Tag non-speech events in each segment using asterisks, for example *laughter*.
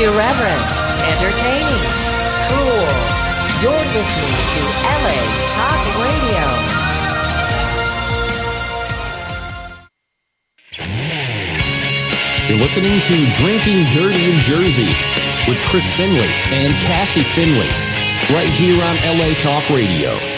Irreverent, entertaining, cool. You're listening to LA Talk Radio. You're listening to Drinking Dirty in Jersey with Chris Finley and Cassie Finley, right here on LA Talk Radio.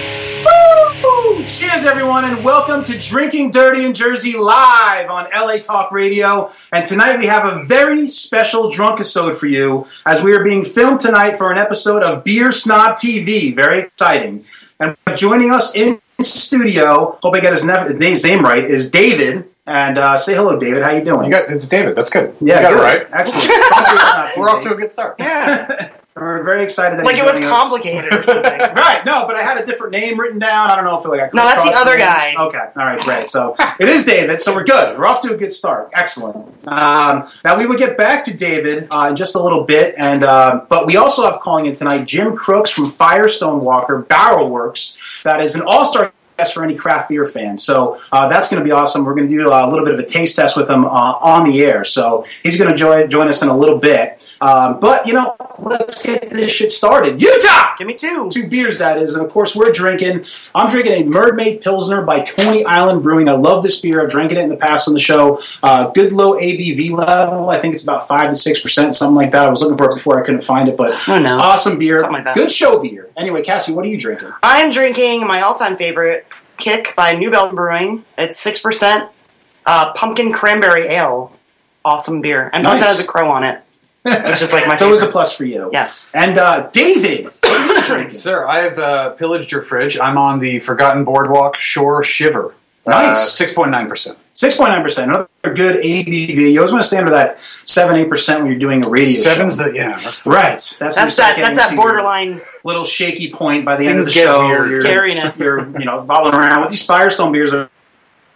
Cheers, everyone, and welcome to Drinking Dirty in Jersey live on LA Talk Radio. And tonight we have a very special drunk episode for you as we are being filmed tonight for an episode of Beer Snob TV. Very exciting. And joining us in studio, hope I got his, nef- his name right, is David. And uh, say hello, David. How you doing? You got David. That's good. yeah, you got good. it right. Excellent. Hopefully it's not too We're off to a good start. *laughs* Yeah, We're very excited that like it was joining us. complicated or something. *laughs* Right, no, but I had a different name written down. I don't know if it like No, that's the other names. guy. Okay, all right, great. So it is David. So we're good. We're off to a good start. Excellent. Um, now we will get back to David uh, in just a little bit, and uh, but we also have calling in tonight Jim Crooks from Firestone Walker Barrel Works. That is an all-star guest for any craft beer fan. So uh, that's going to be awesome. We're going to do a little bit of a taste test with him uh, on the air. So he's going to join join us in a little bit. Um, but you know, let's get this shit started. Utah Give me two. two beers that is and of course we're drinking i'm drinking a mermaid pilsner by coney island brewing i love this beer i've drank it in the past on the show uh, good low abv level i think it's about 5 to 6 percent something like that i was looking for it before i couldn't find it but Who knows? awesome beer like good show beer anyway cassie what are you drinking I'm drinking my all-time favorite, Kick by New Belgium Brewing. It's six percent uh, pumpkin cranberry ale. Awesome beer, and plus it has a crow on it. It's just like my *laughs* so it was a plus for you Yes. and uh, david what are you drinking *clears throat* Sir, I have uh, pillaged your fridge. I'm on the Forgotten Boardwalk Shore Shiver. Uh, Nice. Six point nine percent. 6.9% another good abv you always want to stay under that 7-8% when you're doing a radio Seven's show. the yeah. That's the right that's That's that. That's that borderline. little shaky point by the end of the show. weird. You're, Scariness. You're, you know, bobbling around with these Firestone beers are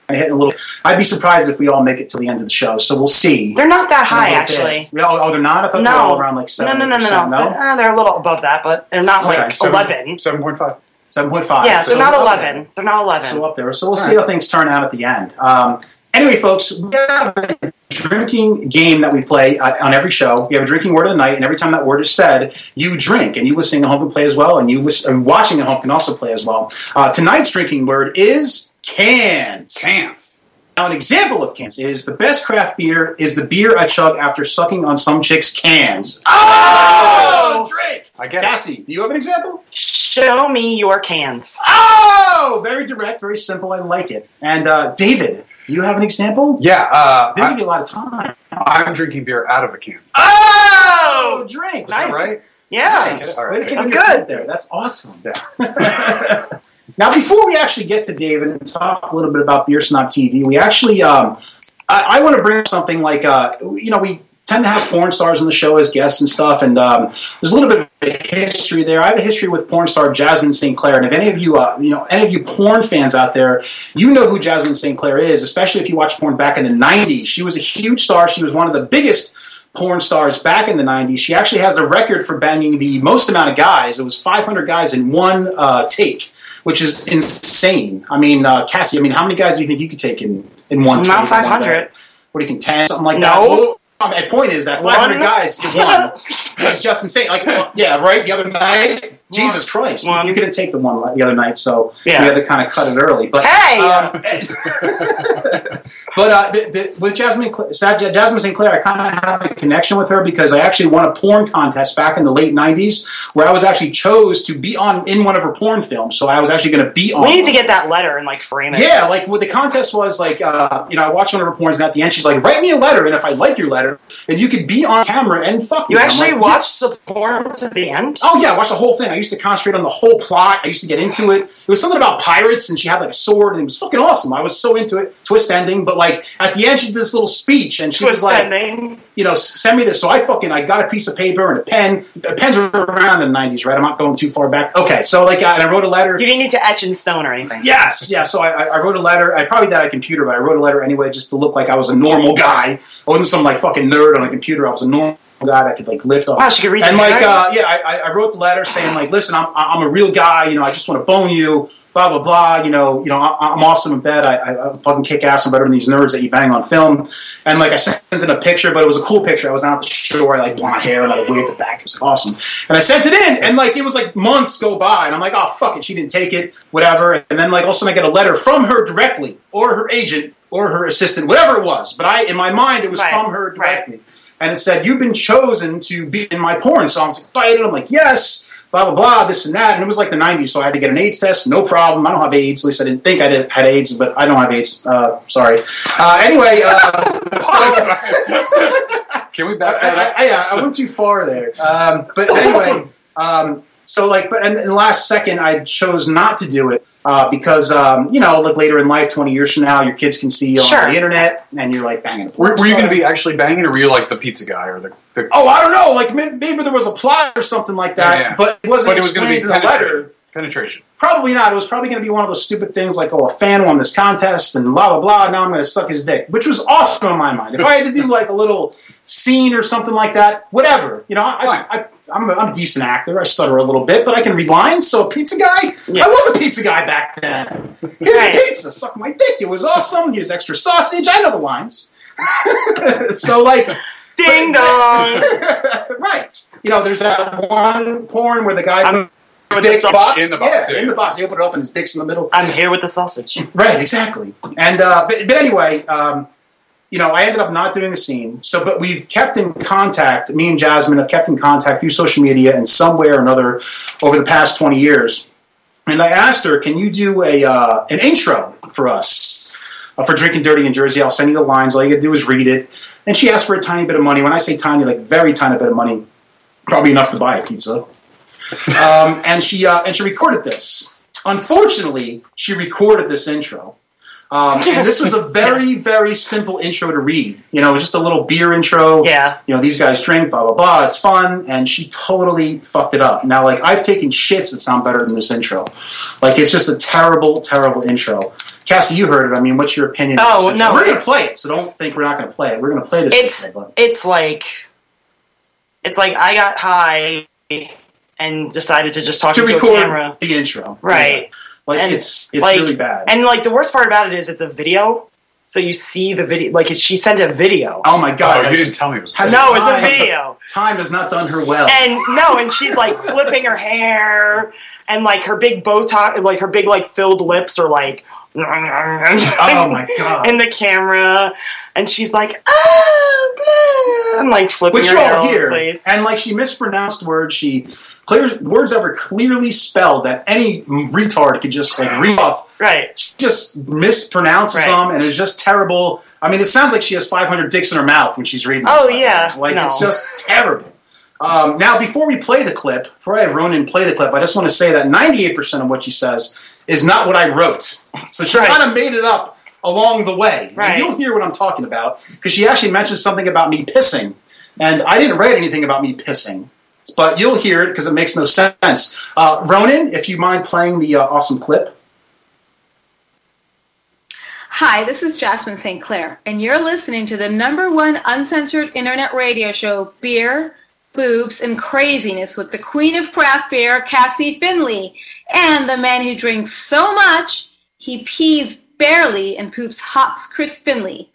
hitting a little. I'd be surprised if we all make it till the end of the show. So we'll see. They're not that high, actually. bit. Oh, oh, they're not. I thought they were No. all around like No, seven. no, no, no, no. They're, uh, they're a little above that, but they're not Okay, like seven- eleven. Seven point five. Seven point five. Yeah, so they're not eleven. there. They're not eleven. So up there. So we'll All see right. how things turn out at the end. Um, anyway, folks, we have a drinking game that we play uh, on every show. We have a drinking word of the night, and every time that word is said, you drink, and you listening at home can play as well, and you listen, and watching at home can also play as well. Uh, tonight's drinking word is cans. Cans. Now, an example of cans is the best craft beer is the beer I chug after sucking on some chick's cans. Oh, drink. I get it. Cassie, do you have an example? Show me your cans. Oh, very direct, very simple. I like it. And uh, David, do you have an example? Yeah. Uh, They give I, you a lot of time. I'm drinking beer out of a can. Oh, drink. Nice. Right. Yeah. Nice. All right. That's good. There. That's awesome. *laughs* now, before we actually get to David and talk a little bit about Beer Snob TV, we actually, um, I, I want to bring up something like, uh, you know, we tend to have porn stars on the show as guests and stuff, and um, there's a little bit of history there. I have a history with porn star Jasmine St. Clair, and if any of you, uh, you know, any of you porn fans out there, you know who Jasmine St. Clair is, especially if you watch porn back in the '90s. She was a huge star. She was one of the biggest porn stars back in the 90s. She actually has the record for banging the most amount of guys. It was 500 guys in one uh, take, which is insane. I mean, uh, Cassie, I mean, how many guys do you think you could take in, in one? Not 500. What do you think, 10? Something like No. that? Well, my point is that 500 guys is one. That's just insane. Like, yeah, right? The other night, Jesus Christ. One. You couldn't take the one the other night, so Yeah. we had to kind of cut it early. But Hey! um, *laughs* but uh, the, the, with Jasmine Cl- Jasmine St. Clair, I kind of have a connection with her because I actually won a porn contest back in the late '90s, where I was actually chose to be on in one of her porn films. So I was actually going to be on. We need one. to get that letter and like frame it. Yeah, like what the contest was like, uh, you know, I watched one of her porns, and at the end, she's like, "Write me a letter, and if I like your letter, then you could be on camera and fuck." You me." Actually like, watched "Yes." the porn to the end? Oh yeah, I watched the whole thing. I used to concentrate on the whole plot. I used to get into it. It was something about pirates, and she had like a sword, and it was fucking awesome. I was so into it. Twist ending, but like at the end, she did this little speech, and she was like, ending. You know, send me this. So I fucking I got a piece of paper and a pen. Pens were around in the '90s, right? I'm not going too far back. Okay, so like, uh, and I wrote a letter. You didn't need to etch in stone or anything. Yes, yeah. So I, I I wrote a letter. I probably did on a computer, but I wrote a letter anyway, just to look like I was a normal guy. I wasn't some like fucking nerd on a computer. I was a normal guy that could like lift up. Wow, she could read And like, uh, yeah, I, I wrote the letter saying like, listen, I'm, I'm a real guy. You know, I just want to bone you. Blah blah blah. You know, you know, I, I'm awesome in bed. I, I, I fucking kick ass. I'm better than these nerds that you bang on film. And like, I sent in a picture, but it was a cool picture. I was down at the shore, I like blonde hair, and I like waved the back. It was like, awesome. And I sent it in, and like, it was like months go by, and I'm like, oh fuck it, she didn't take it, whatever. And then like, all of a sudden, I get a letter from her directly, or her agent, or her assistant, whatever it was. But I, in my mind, it was Right, from her right. directly and it said you've been chosen to be in my porn. So I was excited. I'm like, yes, blah blah blah, this and that. And it was like the '90s, so I had to get an AIDS test. No problem. I don't have AIDS. At least I didn't think I did, had AIDS, but I don't have AIDS. Uh, sorry. Uh, anyway, uh, *laughs* so- Can we back that up? I, I, yeah, I went too far there. Um, but anyway, um, so like, but in, in the last second, I chose not to do it uh, because um, you know, like later in life, twenty years from now, your kids can see you on the internet, and you're like banging. a Were, were you going to be actually banging, or were you like the pizza guy or the? The Oh, I don't know. Like maybe there was a plot or something like that, Yeah, yeah. but it wasn't but it was going to explained be in the penetration. letter. Penetration. Probably not. It was probably going to be one of those stupid things like, oh, a fan won this contest and blah blah blah. Now I'm going to suck his dick, which was awesome in my mind. If I had to do like a little scene or something like that, whatever. You know, I, Fine. I, I'm, a, I'm a decent actor. I stutter a little bit, but I can read lines. So a pizza guy, Yeah. I was a pizza guy back then. Here's Right. your pizza. Suck my dick. It was awesome. Here's extra sausage. I know the lines. *laughs* so like. Ding dong. *laughs* right. You know, there's that one porn where the guy I'm with dick sausage. box. In the box, yeah, yeah, in the box. You open it up and his dick's in the middle. I'm here with the sausage. Right, exactly. And uh, but, but anyway, um, you know, I ended up not doing the scene. So, but we've kept in contact. Me and Jasmine have kept in contact through social media in some way or another over the past twenty years. And I asked her, "Can you do a uh, an intro for us uh, for Drinking Dirty in Jersey? I'll send you the lines. All you got to do is read it." And she asked for a tiny bit of money. When I say tiny, like very tiny bit of money, probably enough to buy a pizza. Um, and she uh, and she recorded this. Unfortunately, she recorded this intro. Um, and this was a *laughs* very, very simple intro to read. You know, it was just a little beer intro. Yeah. You know, these guys drink, blah, blah, blah. It's fun. And she totally fucked it up. Now, like, I've taken shits that sound better than this intro. Like, it's just a terrible, terrible intro. Cassie, you heard it. I mean, what's your opinion? of Oh, this no, intro? We're going to play it, so don't think we're not going to play it. We're going to play this. It's intro, it's like it's like I got high and decided to just talk to into a camera. the intro. Right. Yeah. Like, And, it's, it's like- really bad. And like the worst part about it is it's a video, so you see the video. Like she sent a video. oh, my God. Oh, you didn't tell me it was. has no, it's a video. Time has not done her well. And no, and she's like flipping her hair, and like her big Botox, like her big like filled lips are like. *laughs* Oh, my God. In the camera, and she's like, oh, blah, and like flipping which you all hear. place. And like she mispronounced words, she clear words that were clearly spelled that any retard could just like read off. right. She just mispronounces Right. them, and it's just terrible. I mean, it sounds like she has 500 dicks in her mouth when she's reading. Oh, yeah. like No. it's just terrible. Um, now, before we play the clip, before I have Ronan play the clip, I just want to say that 98% of what she says is not what I wrote. So she Right. kind of made it up along the way. And Right. you'll hear what I'm talking about because she actually mentions something about me pissing. And I didn't write anything about me pissing. But you'll hear it because it makes no sense. Uh, Ronan, if you mind playing the uh, awesome clip. Hi, this is Jasmine St. Clair, and you're listening to the number one uncensored internet radio show, Beer, Boobs, and Craziness, with the queen of craft beer, Cassie Finley, and the man who drinks so much he pees barely and poops hops, Chris Finley.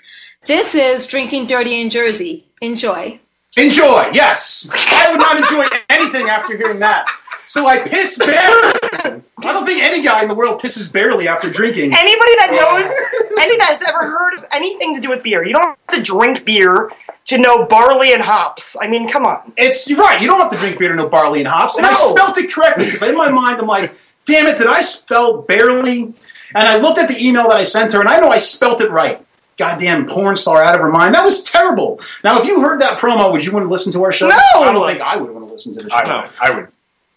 This is Drinking Dirty in Jersey. Enjoy. Enjoy, yes. I would not enjoy anything after hearing that. So I piss barely. I don't think any guy in the world pisses barely after drinking. Anybody that knows, anybody that's ever heard of anything to do with beer, you don't have to drink beer to know barley and hops. I mean, come on. It's you're right. You don't have to drink beer to know barley and hops. And I spelt it correctly because in my mind I'm like, damn it, did I spell barely? And I looked at the email that I sent her, and I know I spelt it right. Goddamn porn star out of her mind. That was terrible. Now, if you heard that promo, would you want to listen to our show? No! I don't think I would want to listen to the show. I would. I would.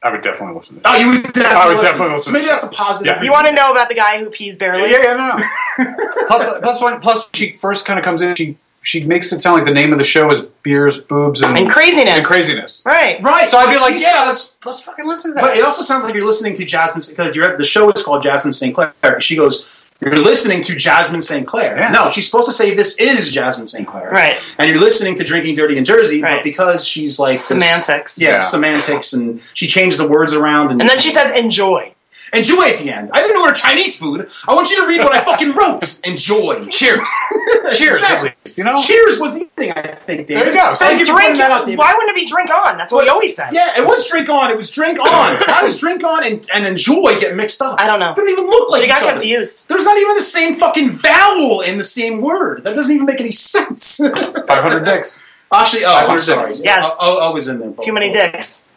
I would definitely listen to Oh, you would definitely, I would listen. definitely listen So maybe that's a positive. Yeah. You want to know about the guy who pees barely? Yeah, yeah, no. no. *laughs* plus, plus, when, plus, she first kind of comes in. She she makes it sound like the name of the show is beers, boobs, and, And craziness. And craziness. Right. Right. So I'd be like, yeah, let's let's fucking listen to that. But it also sounds like you're listening to Jasmine because you're, the show is called Jasmine St. Clair. She goes, You're listening to Jasmine St. Clair. Yeah. No, she's supposed to say this is Jasmine St. Clair. Right. And you're listening to Drinking Dirty in Jersey, but because she's like this- Semantics. yeah, Yeah. semantics, and she changed the words around. And, And then she says, enjoy. "Enjoy" at the end. I didn't order Chinese food. I want you to read what I fucking wrote. *laughs* Enjoy. Cheers. *laughs* Cheers, Exactly. at least. You know? Cheers was the thing I think. David. There you go. Thank you drink, pointing that out, David. why wouldn't it be drink on? That's what we always say. Yeah, it was drink on. It was drink on. How does drink on and, and enjoy get mixed up? I don't know. It doesn't even look like she got other. confused. There's not even the same fucking vowel in the same word. That doesn't even make any sense. *laughs* 500 dicks. Actually, oh, I'm sorry. Yes. Was in there. Too many dicks.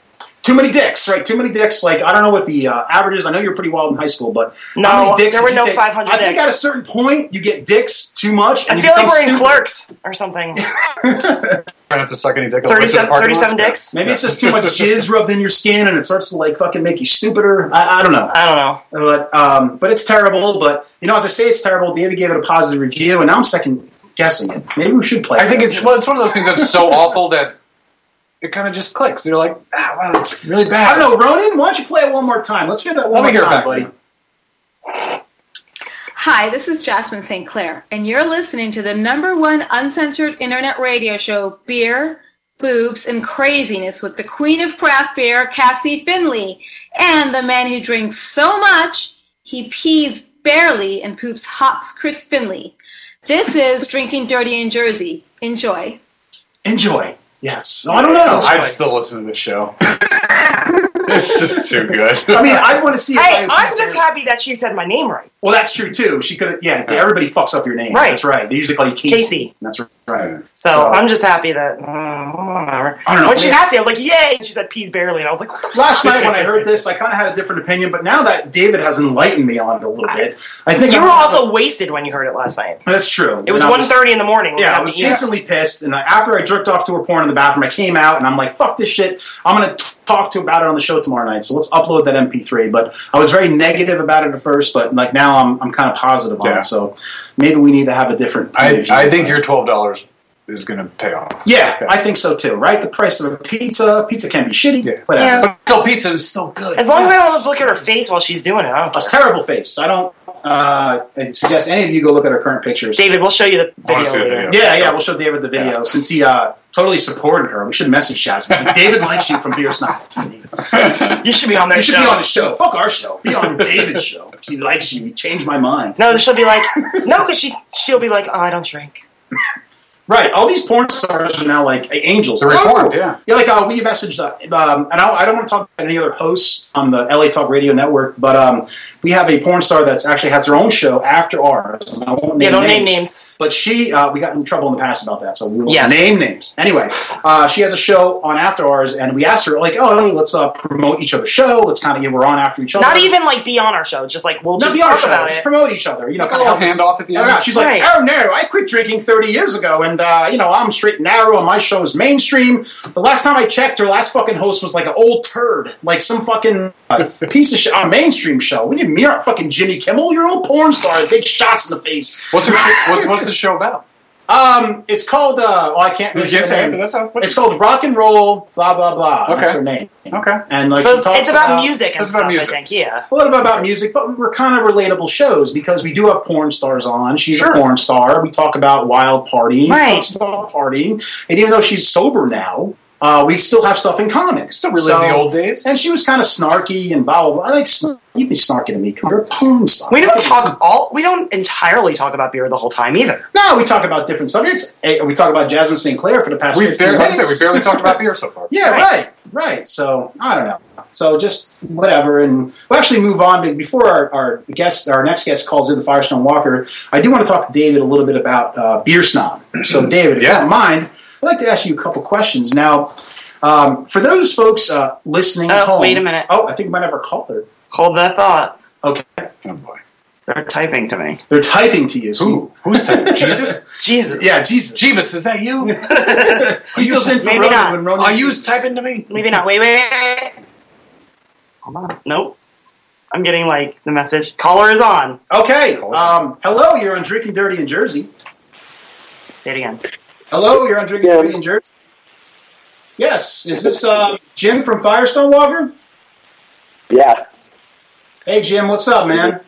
Too many dicks, right? Too many dicks. Like I don't know what the uh, average is. I know you're pretty wild in high school, but No, how many dicks there were no take? 500 I think dicks. at a certain point you get dicks too much, I feel you like we're in stupid. clerks or something. *laughs* Try not to suck any dick. on the way to the 37, parking lot. 37 dicks? Maybe it's just too much *laughs* jizz rubbed in your skin, and it starts to like fucking make you stupider. I, I don't know. I don't know. but um, but it's terrible. But you know, as I say, it's terrible. David gave it a positive review, and now I'm second guessing it. Maybe we should play. I think it's well, it's one of those things that's so *laughs* awful that it kind of just clicks. You're like, ah, wow, it's really bad. I don't know, Ronan. Why don't you play it one more time? Let's hear that one Let more time, back. buddy. Hi, this is Jasmine St. Clair, and you're listening to the number one uncensored internet radio show, Beer, Boobs, and Craziness with the queen of craft beer, Cassie Finley, and the man who drinks so much he pees barely and poops hops, Chris Finley. This is Drinking Dirty in Jersey. Enjoy. Enjoy. Yes. No, I don't know. I'd still listen to this show. *laughs* it's just too good. I mean, I want to see. Hey, I I'm just happy that she said my name right. Well, that's true too. She could. Have, yeah, everybody fucks up your name. Right. That's right. They usually call you Casey. Casey. That's right. So, So- I'm just happy that. Uh, whatever. I don't know. When she asked me, I was like, yay! And she said peas barely. And I was like, Last night when I heard this, I kind of had a different opinion, but now that David has enlightened me on it a little bit, I think You I'm were gonna- also wasted when you heard it last night. That's true. It was And 1.30 in the morning. Yeah, I was instantly pissed, and after I jerked off to her porn in the bathroom, I came out and I'm like, "Fuck this shit! I'm gonna t- talk to about it on the show tomorrow night." So let's upload that MP3. But I was very negative about it at first, but like now I'm I'm kind of positive on Yeah. it. So maybe we need to have a different. point I, view. I think your twelve dollars is going to pay off. Yeah, I think so too. Right, the price of a pizza. Pizza can be shitty. Yeah. Whatever. Yeah. But still, pizza is so good. As long as I don't look at her face while she's doing it, I don't A terrible face. I don't uh, I'd suggest any of you go look at her current pictures. David, we'll show you the I wanna video the video. Yeah, yeah, we'll show David the video since he uh, totally supported her. We should message Jasmine. *laughs* David likes you from Beer Snob *laughs* You should be on their You should show. be on his show. Fuck our show. Be on David's show. 'Cause He likes you. He changed my mind. No, she'll be like, *laughs* no, because she she'll be like, oh, I don't drink. Right. All these porn stars are now like angels. They're reformed, yeah. Yeah, like uh, we messaged, uh, um, and I don't, I don't want to talk about any other hosts on the LA Talk Radio Network, but um, we have a porn star that's actually has her own show after ours. and I won't Yeah, don't name names. But she, uh, we got in trouble in the past about that, so we won't Yes. name names. Anyway, uh, she has a show on After Hours, and we asked her, like, oh, hey, let's uh, promote each other's show. Let's kind of, you know, we're on after each other. Not even like be on our show. Just like we'll Not just be on our talk show, about just it. promote each other. You know, kind of little help us- handoff at the Yeah, end. yeah. She's like, oh no, I quit drinking 30 years ago, and uh, you know, I'm straight and narrow, and my show's mainstream. The last time I checked, her last fucking host was like an old turd, like some fucking uh, *laughs* piece of shit on a mainstream show. We didn't mirror fucking Jimmy Kimmel. You're an old porn star. Take shots in the face. What's, her, what's what's the show about? Um, it's called. Uh, well, I can't. You really say say but name. that's how. It's called Rock and Roll. Blah blah blah. That's her name. okay. And like So it's, talks it's about, music and it's about stuff. music. I think. Yeah. a little bit about music, but we're kind of relatable shows because we do have porn stars on. She's Sure. a porn star. We talk about wild partying. Right. Talks about partying. And even though she's sober now, uh, we still have stuff in common. Still relive the old days. And she was kind of snarky and blah, blah, blah. I like, sn- you'd be snarky to me. Come You're a porn star. We don't talk all. We don't entirely talk about beer the whole time either. No, we talk about different subjects. We talk about Jasmine St. Clair for the past We 15 barely, minutes. said, we barely talked about *laughs* beer so far. Yeah, Right. right. right, So I don't know. So just whatever, and we'll actually move on. But before our, our guest, our next guest calls in the Firestone Walker, I do want to talk to David a little bit about uh, beer snob. So David, if you don't mind, I'd like to ask you a couple questions. Now, um, for those folks uh, listening Oh, home, wait a minute. Oh, I think we might have our caller. Hold that thought. Okay, Oh boy. They're typing to me. they're typing to you. So Who? Who's that? *laughs* Jesus? Jesus. Yeah, Jesus. Jeebus, is that you? *laughs* he fills in for Maybe Ronan not. when Ronan. Are you typing to me? Maybe not. Wait, wait, wait, wait. Hold on. Nope. I'm getting like the message. Caller is on. Okay. Um, hello, you're on Drinking Dirty in Jersey. Say it again. Hello, you're on Drinking Yeah. In Jersey. Yes, is this uh, Jim from Firestone Walker? Yeah. Hey, Jim, what's up, man?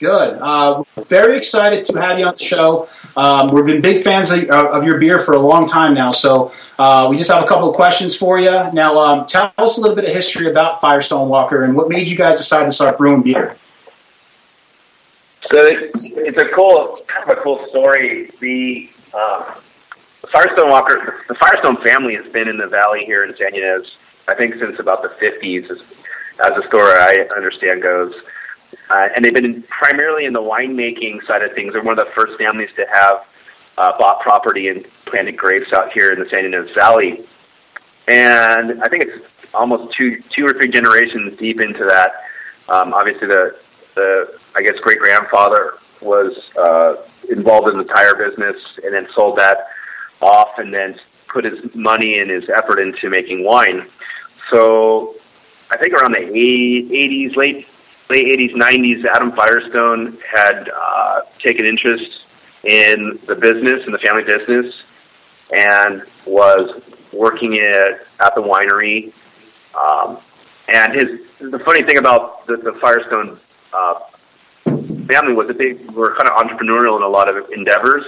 Good. Uh, very excited to have you on the show. Um, we've been big fans of, of, your beer for a long time now, so uh, we just have a couple of questions for you. Now, um, tell us a little bit of history about Firestone Walker and what made you guys decide to start brewing beer. So it's, it's a cool, kind of a cool story. The uh, Firestone Walker, the Firestone family has been in the valley here in San Ynez, I think, since about the 50s, as, as the story I understand goes. Uh, and they've been primarily in the winemaking side of things. They're one of the first families to have uh, bought property and planted grapes out here in the San Ynez Valley. And I think it's almost two, two or three generations deep into that. Um, obviously, the, the I guess great grandfather was uh, involved in the tire business and then sold that off and then put his money and his effort into making wine. So I think around the 80s, late late 80s, 90s, Adam Firestone had uh, taken interest in the business, in the family business, and was working at, at the winery. Um, and his the funny thing about the, the Firestone uh, family was that they were kind of entrepreneurial in a lot of endeavors.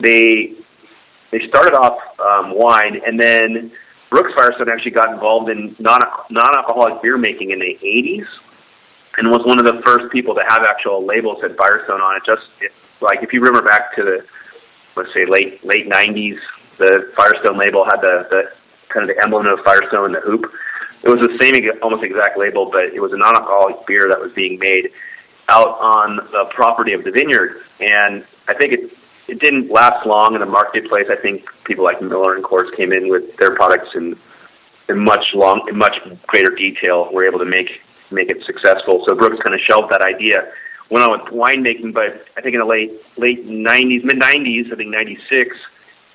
They they started off um, wine, and then Brooks Firestone actually got involved in non non alcoholic beer making in the 80s and was one of the first people to have actual labels that Firestone on it. Just like if you remember back to the let's say late late '90s, the Firestone label had the, the kind of the emblem of Firestone the hoop. It was the same almost exact label, but it was a non-alcoholic beer that was being made out on the property of the vineyard. And I think it it didn't last long in the marketplace. I think people like Miller and Coors came in with their products in in much long in much greater detail. Were able to make make it successful. So Brooks kind of shelved that idea. Went on with winemaking, but I think in the late late '90s, mid '90s, I think '96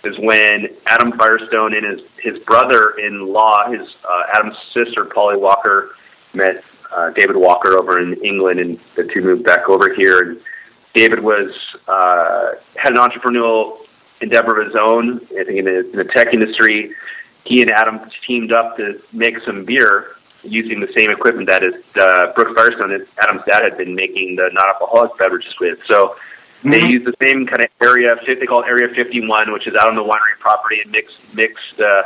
is when Adam Firestone and his his brother-in-law, his uh, Adam's sister Polly Walker, met uh, David Walker over in England, and the two moved back over here. And David was uh, had an entrepreneurial endeavor of his own. I think in the, in the tech industry, he and Adam teamed up to make some beer using the same equipment that is uh, Brooks Firestone that Adam's dad had been making the non-alcoholic beverages with. So mm-hmm. they use the same kind of area. They call it Area 51, which is out on the winery property and mixed mixed uh,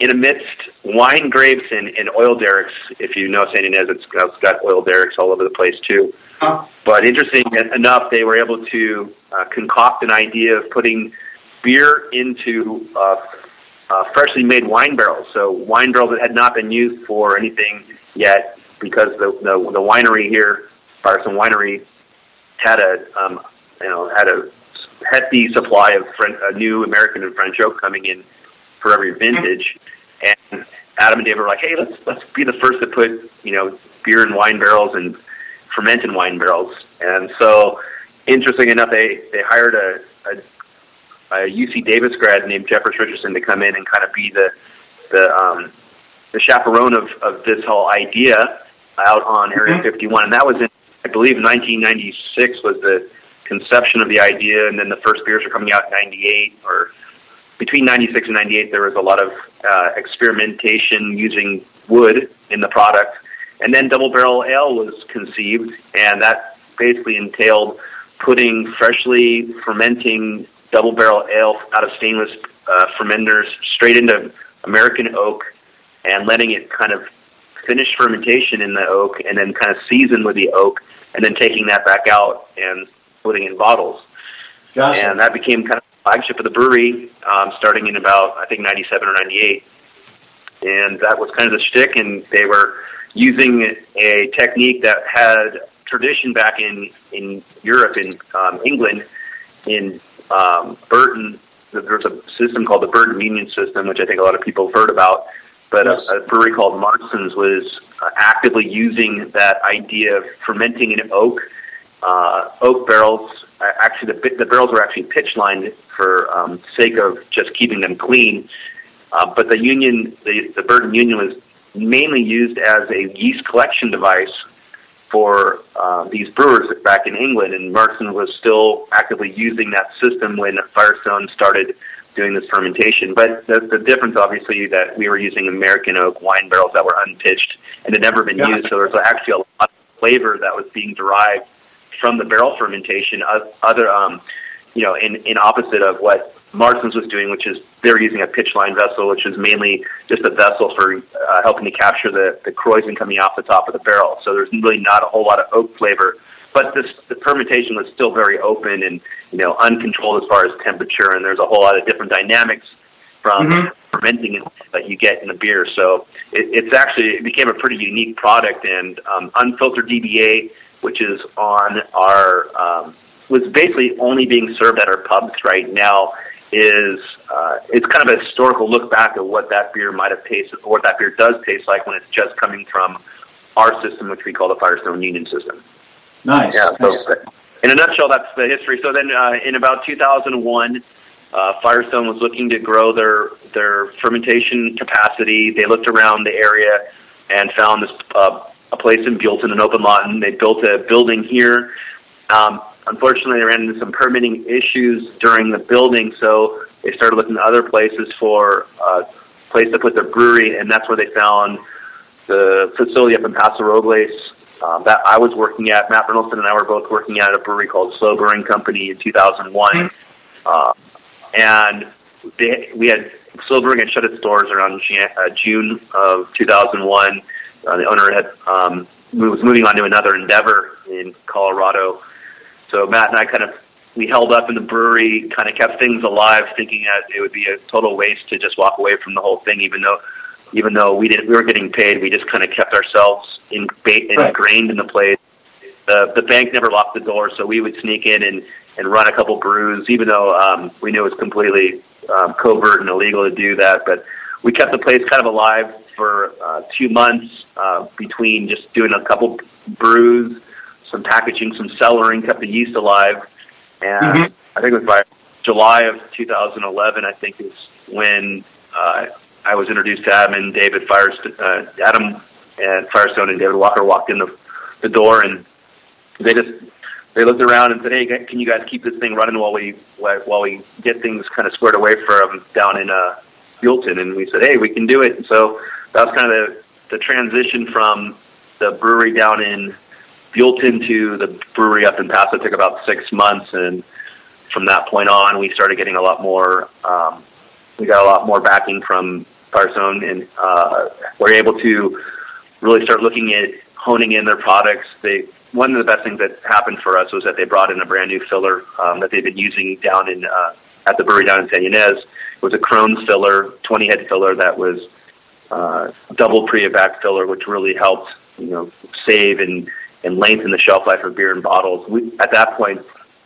in amidst wine grapes and, and oil derricks. If you know San Ynez, it's, it's got oil derricks all over the place too. Huh. But interesting enough, they were able to uh, concoct an idea of putting beer into uh, uh, freshly made wine barrels. So wine barrels that had not been used for anything yet, because the the, the winery here, Firestone Winery, had a um, you know had a hefty supply of French, a new American and French oak coming in for every vintage, and Adam and David were like, hey, let's let's be the first to put you know beer in wine barrels and ferment in wine barrels, and so interesting enough, they they hired a, a a UC Davis grad named Jeffers Richardson to come in and kind of be the the um, the chaperone of, of this whole idea out on Area mm-hmm. 51, and that was in I believe 1996 was the conception of the idea, and then the first beers are coming out in '98 or between 96 and 98 there was a lot of uh, experimentation using wood in the product and then double barrel ale was conceived and that basically entailed putting freshly fermenting double barrel ale out of stainless uh, fermenters straight into American oak and letting it kind of finish fermentation in the oak and then kind of season with the oak and then taking that back out and putting in bottles. Gotcha. And that became kind of flagship of the brewery um, starting in about, I think, 97 or 98. And that was kind of the shtick, and they were using a technique that had tradition back in, in Europe, in um, England, in um, Burton, there's a system called the Burton Union System, which I think a lot of people have heard about. But yes. a, a brewery called Marston's was uh, actively using that idea of fermenting in oak. Uh, oak barrels, actually, the, the barrels were actually pitch lined for um, sake of just keeping them clean. Uh, but the Union, the, the Burton Union was mainly used as a yeast collection device for uh, these brewers back in England, and Marston was still actively using that system when Firestone started doing this fermentation. But the, the difference, obviously, that we were using American oak wine barrels that were unpitched and had never been used, so there was actually a lot of flavor that was being derived from the barrel fermentation. Other, um, you know, in in opposite of what Marston's was doing, which is they're using a pitch line vessel, which is mainly just a vessel for uh, helping to capture the the krausen coming off the top of the barrel. So there's really not a whole lot of oak flavor, but this the fermentation was still very open and you know uncontrolled as far as temperature, and there's a whole lot of different dynamics from Mhm. fermenting that you get in the beer. So it, it's actually it became a pretty unique product, and um, unfiltered DBA, which is on our um, was basically only being served at our pubs right now. Is uh, it's kind of a historical look back at what that beer might have tasted, or what that beer does taste like when it's just coming from our system, which we call the Firestone Union system. Nice. Yeah. Nice. So in a nutshell, that's the history. So then, uh, in about 2001, uh, Firestone was looking to grow their their fermentation capacity. They looked around the area and found this uh, a place in Buellton, an open lot, and they built a building here. Um, unfortunately, they ran into some permitting issues during the building, so they started looking at other places for a place to put their brewery, and that's where they found the facility up in Paso Robles um, that I was working at. Matt Brynildson and I were both working at a brewery called SLO Brewing Company in 2001. Uh, and they, we had SLO Brewing had shut its doors around Jan, uh, June of 2001. Uh, the owner had um, was moving on to another endeavor in Colorado. So Matt and I kind of we held up in the brewery, kind of kept things alive, thinking that it would be a total waste to just walk away from the whole thing, even though even though we didn't we were getting paid, we just kind of kept ourselves in, Right. ingrained in the place. The the bank never locked the door, so we would sneak in and and run a couple brews, even though um, we knew it was completely um, covert and illegal to do that. But we kept the place kind of alive for uh, two months uh, between just doing a couple brews, some packaging, some cellaring, kept the yeast alive. And Mhm. I think it was by July of 2011, I think is when uh, I was introduced to Adam and David Firestone, uh, Adam and Firestone and David Walker walked in the, the door and they just they looked around and said, "Hey, can you guys keep this thing running while we while while we get things kind of squared away for them down in uh, Buellton?" And we said, "Hey, we can do it." And so that was kind of the, the transition from the brewery down in Buellton to the brewery up in Paso. It took about six months, and from that point on, we started getting a lot more. Um, we got a lot more backing from Firestone, and uh, we're able to really start looking at honing in their products. They one of the best things that happened for us was that they brought in a brand new filler um, that they've been using down in uh, at the brewery down in San Ynez. It was a Krones filler, 20 head filler that was uh, double pre-evac filler, which really helped you know save and and lengthen the shelf life of beer in bottles. We, at that point,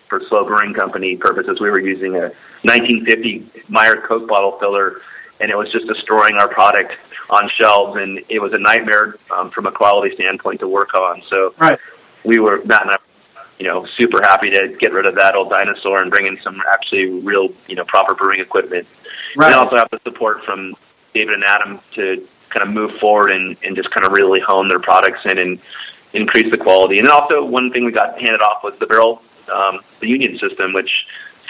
for SLO brewing company purposes, we were using a 1950 Meyer Coke bottle filler, and it was just destroying our product on shelves, and it was a nightmare um, from a quality standpoint to work on. So Right. we were Matt and I, you know, super happy to get rid of that old dinosaur and bring in some actually real, you know, proper brewing equipment. Right. And also have the support from David and Adam to kind of move forward and, and just kind of really hone their products in and increase the quality. And then also one thing we got handed off was the barrel, um, the union system, which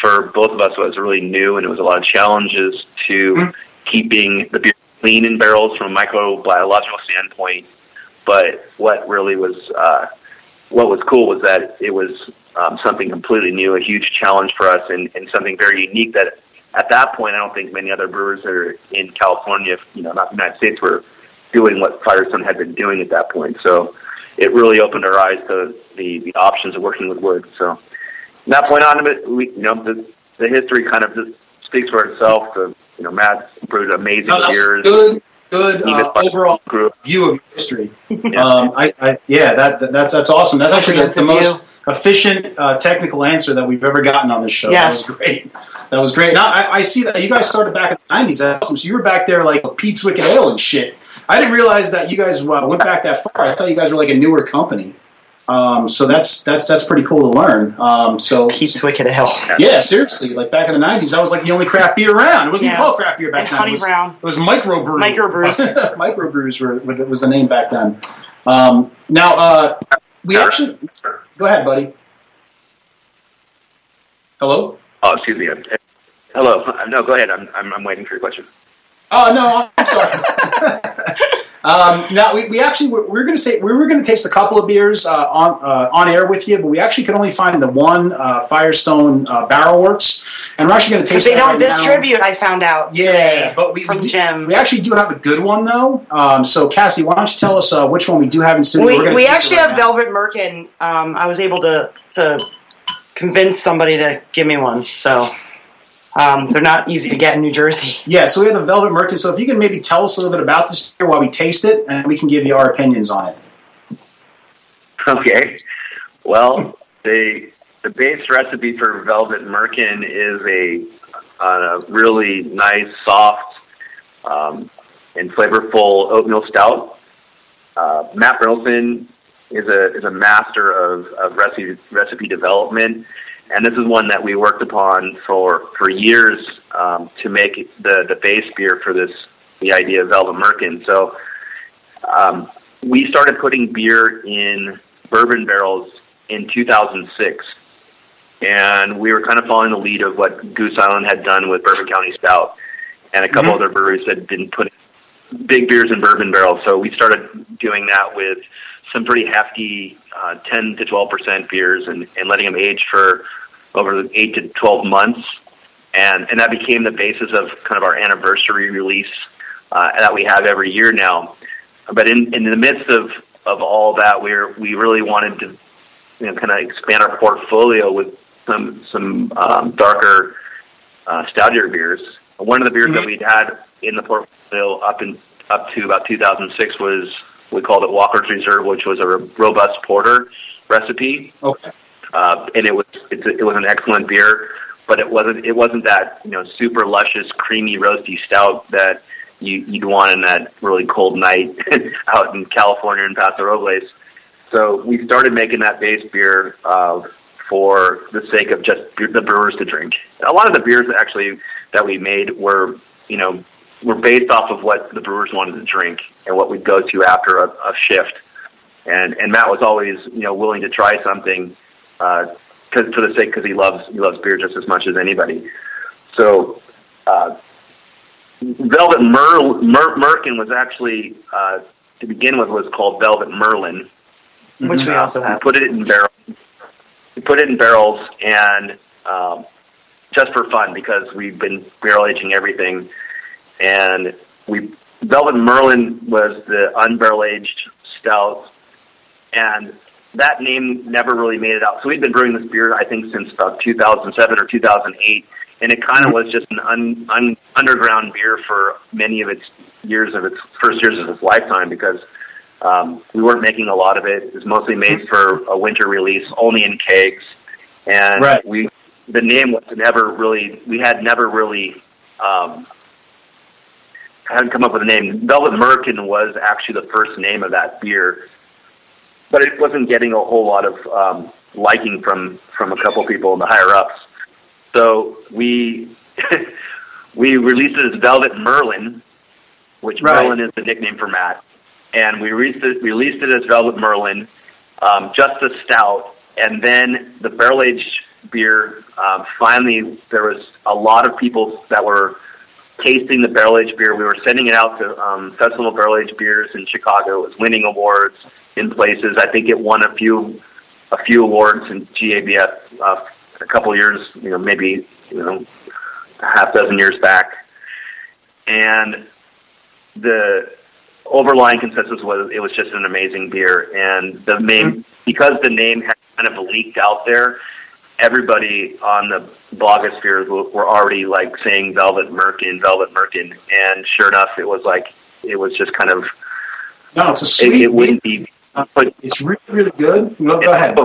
for both of us was really new and it was a lot of challenges to Mhm. keeping the beer clean in barrels from a microbiological standpoint. But what really was uh, what was cool was that it was um, something completely new, a huge challenge for us, and, and something very unique that at that point I don't think many other brewers are in California, you know, not the United States, were doing what Firestone had been doing at that point. So it really opened our eyes to the, the options of working with wood. So from that point on, we, you know, the, the history kind of just speaks for itself. The, you know, Matt brewed amazing No, beers. good, good uh, overall Grew view of history. Yeah. Um, I, I, yeah, that, that- that's that's awesome. That's actually the, the Comprehensive most efficient uh, technical answer that we've ever gotten on this show. Yes. That was great. That was great. Now I, I see that you guys started back in the nineties. That's awesome. So you were back there like Pete's Wicked Ale and shit. I didn't realize that you guys uh, went back that far. I thought you guys were like a newer company. Um, so that's that's that's pretty cool to learn. Um, so Keith's Wicked Ale. yeah, seriously, like back in the nineties, that was like the only craft beer around. It wasn't Yeah. called craft beer back And then. Honey it was, Brown. It was microbrew. Microbrews. *laughs* microbrews were, were, was the name back then. Um, now uh, we actually go ahead, buddy. Hello. Oh, excuse me. Hello. No, go ahead. I'm, I'm, I'm waiting for your question. Oh no, I'm sorry. *laughs* Um, now we, we actually we we're going to say we were going to taste a couple of beers uh, on uh, on air with you, but we actually could only find the one uh, Firestone uh, Barrel Works, and we're actually going to taste. they don't right now. distribute, I found out. Yeah, but we from we, Jim. we actually do have a good one though. Um, so Cassie, why don't you tell us uh, which one we do have in studio? We, we actually right have now. Velvet Merkin. Um, I was able to to convince somebody to give me one, so um, they're not easy to get in New Jersey. *laughs* Yeah, so we have the Velvet Merkin. So if you can maybe tell us a little bit about this beer while we taste it, and we can give you our opinions on it. Okay. Well, the the base recipe for Velvet Merkin is a, a really nice, soft, um, and flavorful oatmeal stout. Uh, Matt Brynildson is a is a master of, of recipe recipe development, and this is one that we worked upon for for years um, to make the the base beer for this the idea of Velvet Merkin. So. Um, we started putting beer in bourbon barrels in 2006. And we were kind of following the lead of what Goose Island had done with Bourbon County Stout. And a couple other breweries had been putting big beers in bourbon barrels. So we started doing that with some pretty hefty uh, 10 to 12% beers and, and letting them age for over 8 to 12 months. And, and that became the basis of kind of our anniversary release uh, that we have every year now but in, in the midst of, of all that, we're we really wanted to you know kind of expand our portfolio with some some um, darker uh, stoutier beers. One of the beers that we'd had in the portfolio up in up to about 2006 was we called it Walker's Reserve, which was a robust porter recipe, Okay. Uh, and it was it was an excellent beer. But it wasn't it wasn't that you know super luscious, creamy, roasty stout that you, you'd want in that really cold night *laughs* out in California in Paso Robles. So we started making that base beer uh, for the sake of just the brewers to drink. A lot of the beers actually that we made were, you know, were based off of what the brewers wanted to drink and what we'd go to after a, a shift. And and Matt was always, you know, willing to try something uh, cause, for the sake because he loves he loves beer just as much as anybody. So. Uh, Velvet Mer- Mer- Merkin was actually, uh, to begin with, was called Velvet Merlin. Which we also have. put it in barrels. We put it in barrels, and um, just for fun because we've been barrel aging everything, and we Velvet Merlin was the unbarrel aged stout, and that name never really made it out. So we'd been brewing this beer, I think, since about 2007 or 2008, and it kind of was just an un, un, underground beer for many of its years of its first years of its lifetime because um, we weren't making a lot of it. It was mostly made for a winter release, only in kegs, and Right. we the name was never really we had never really um, hadn't come up with a name. Velvet Merkin was actually the first name of that beer, but it wasn't getting a whole lot of um, liking from from a couple people in the higher ups. So we *laughs* we released it as Velvet Merlin, which Right. Merlin is the nickname for Matt, and we released it, released it as Velvet Merlin, um, just a stout, and then the barrel aged beer. Um, finally, there was a lot of people that were tasting the barrel aged beer. We were sending it out to um, Festival Barrel Aged Beers in Chicago. It was winning awards in places. I think it won a few a few awards in GABF uh, a couple years, you know, maybe you know, a half dozen years back, and the overlying consensus was it was just an amazing beer, and the name because the name had kind of leaked out there. Everybody on the blogosphere were already like saying Velvet Merkin, Velvet Merkin, and sure enough, it was like it was just kind of No, it's a it, sweet. it wouldn't be. But It's really, really good. Go, go ahead.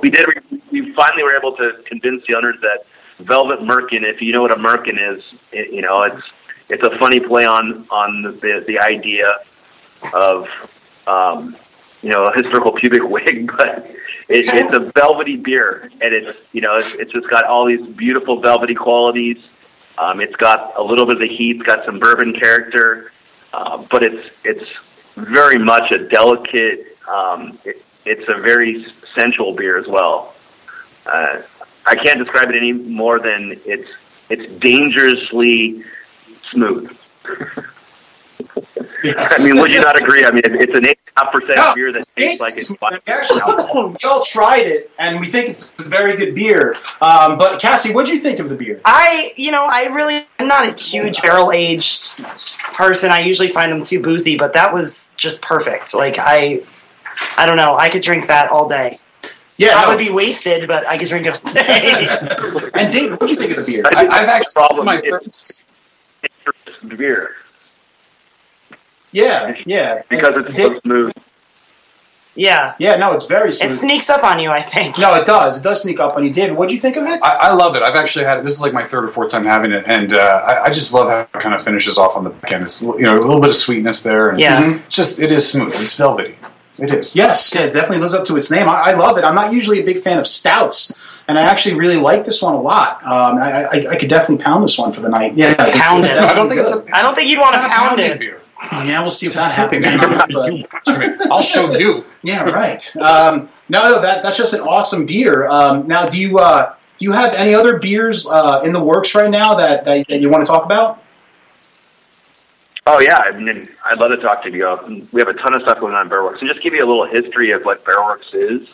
we did. We finally were able to convince the owners that Velvet Merkin. If you know what a Merkin is, it, you know it's it's a funny play on on the the idea of um, you know a historical pubic *laughs* wig, but it, it's a velvety beer, and it's you know it's, it's just got all these beautiful velvety qualities. Um, it's got a little bit of the heat, it's got some bourbon character, uh, but it's it's very much a delicate. Um, it, it's a very sensual beer as well. Uh, I can't describe it any more than it's it's dangerously smooth. I mean, would you not agree? I mean, it's an eight half percent No, beer that it's tastes like it's. *laughs* We actually, we all tried it, and we think it's a very good beer. Um, but Cassie, what do you think of the beer? I, you know, I really, I'm not a huge barrel aged person. I usually find them too boozy, but that was just perfect. Like, I, I don't know. I could drink that all day. Yeah, I no. would be wasted, but I could drink it all day. *laughs* and Dave, what do you think of the beer? I, I've actually this is problem my is- third. It's beer Yeah, yeah, because it's so smooth. yeah. yeah. No, it's very smooth. It sneaks up on you, I think. no, it does. It does sneak up on you, David. What do you think of it? I, I love it. I've actually had it. This is like my third or fourth time having it, and uh, I, I just love how it kind of finishes off on the back end. It's you know a little bit of sweetness there, and Yeah. Just it is smooth. It's velvety. It is. Yes, yeah, it definitely lives up to its name. I, I love it. I'm not usually a big fan of stouts, and I actually really like this one a lot. Um, I, I, I could definitely pound this one for the night. Yeah, Pound it. I don't think it's a. I don't think you'd want to pound it. beer. Yeah, we'll see if that happens. *laughs* But- I'll show you. yeah, right. Um, no, no, that that's just an awesome beer. Um, now, do you uh, do you have any other beers uh, in the works right now that, that, that you want to talk about? Oh yeah, I mean, I'd love to talk to you. We have a ton of stuff going on in Barrelworks, and just give you a little history of what Barrelworks is.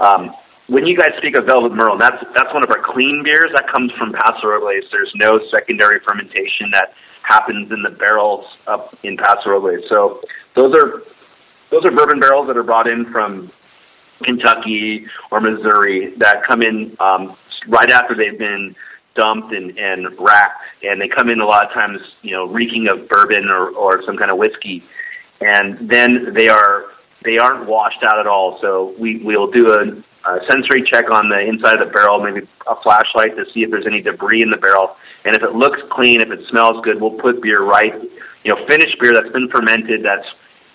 Um, when you guys speak of Velvet Merle, that's that's one of our clean beers that comes from Paso Robles. There's no secondary fermentation that happens in the barrels up in Paso Robles. So those are those are bourbon barrels that are brought in from Kentucky or Missouri that come in um, right after they've been dumped and, and racked, and they come in a lot of times, you know, reeking of bourbon or, or some kind of whiskey, and then they are they aren't washed out at all. So we we'll do a, a sensory check on the inside of the barrel, maybe a flashlight to see if there's any debris in the barrel, and if it looks clean, if it smells good, we'll put beer right, you know, finished beer that's been fermented, that's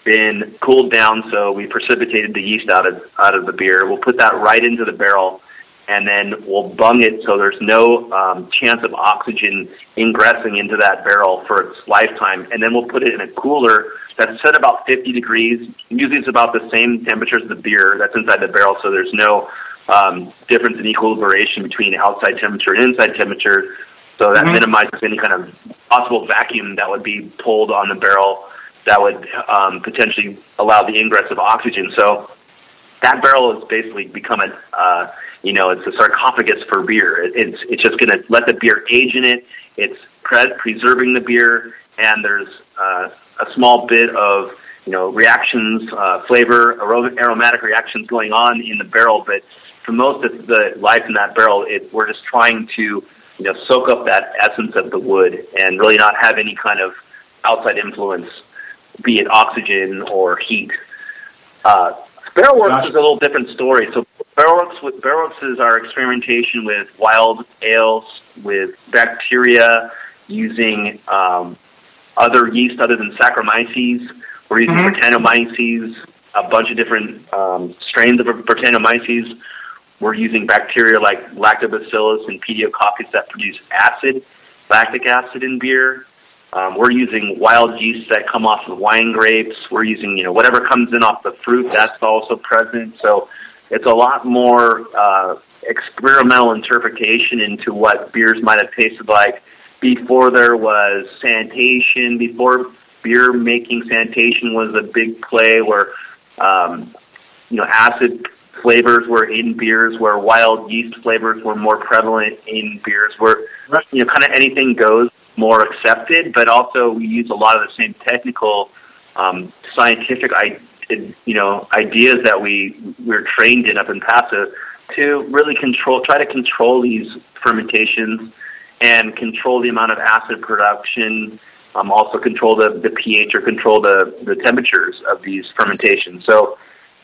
been cooled down, so we precipitated the yeast out of out of the beer. We'll put that right into the barrel, and then we'll bung it so there's no um, chance of oxygen ingressing into that barrel for its lifetime. And then we'll put it in a cooler that's set about 50 degrees. Usually, it's about the same temperature as the beer that's inside the barrel, so there's no um, difference in equilibration between outside temperature and inside temperature. So that minimizes any kind of possible vacuum that would be pulled on the barrel that would um, potentially allow the ingress of oxygen. So that barrel has basically become a, uh, you know, it's a sarcophagus for beer. It, it's it's just going to let the beer age in it. It's pre- preserving the beer, and there's uh, a small bit of you know reactions, uh, flavor, aroma, aromatic reactions going on in the barrel. But for most of the life in that barrel, it, we're just trying to you know soak up that essence of the wood and really not have any kind of outside influence, be it oxygen or heat. Uh, Barrelworks Gotcha. is a little different story. So Barrelworks, with, Barrelworks is our experimentation with wild ales, with bacteria, using um, other yeast other than Saccharomyces. We're using Mhm. Brettanomyces, a bunch of different um, strains of Brettanomyces. We're using bacteria like Lactobacillus and Pediococcus that produce acid, lactic acid in beer. Um, we're using wild yeasts that come off of wine grapes. We're using, you know, whatever comes in off the fruit, that's also present. So it's a lot more uh, experimental interpretation into what beers might have tasted like before there was sanitation, before beer making sanitation was a big play where, um, you know, acid flavors were in beers, where wild yeast flavors were more prevalent in beers, where, you know, kind of anything goes more accepted, but also we use a lot of the same technical, um, scientific, I, you know, ideas that we we're trained in up in Paso to really control, try to control these fermentations and control the amount of acid production. Um, also control the, the pH or control the, the temperatures of these fermentations. So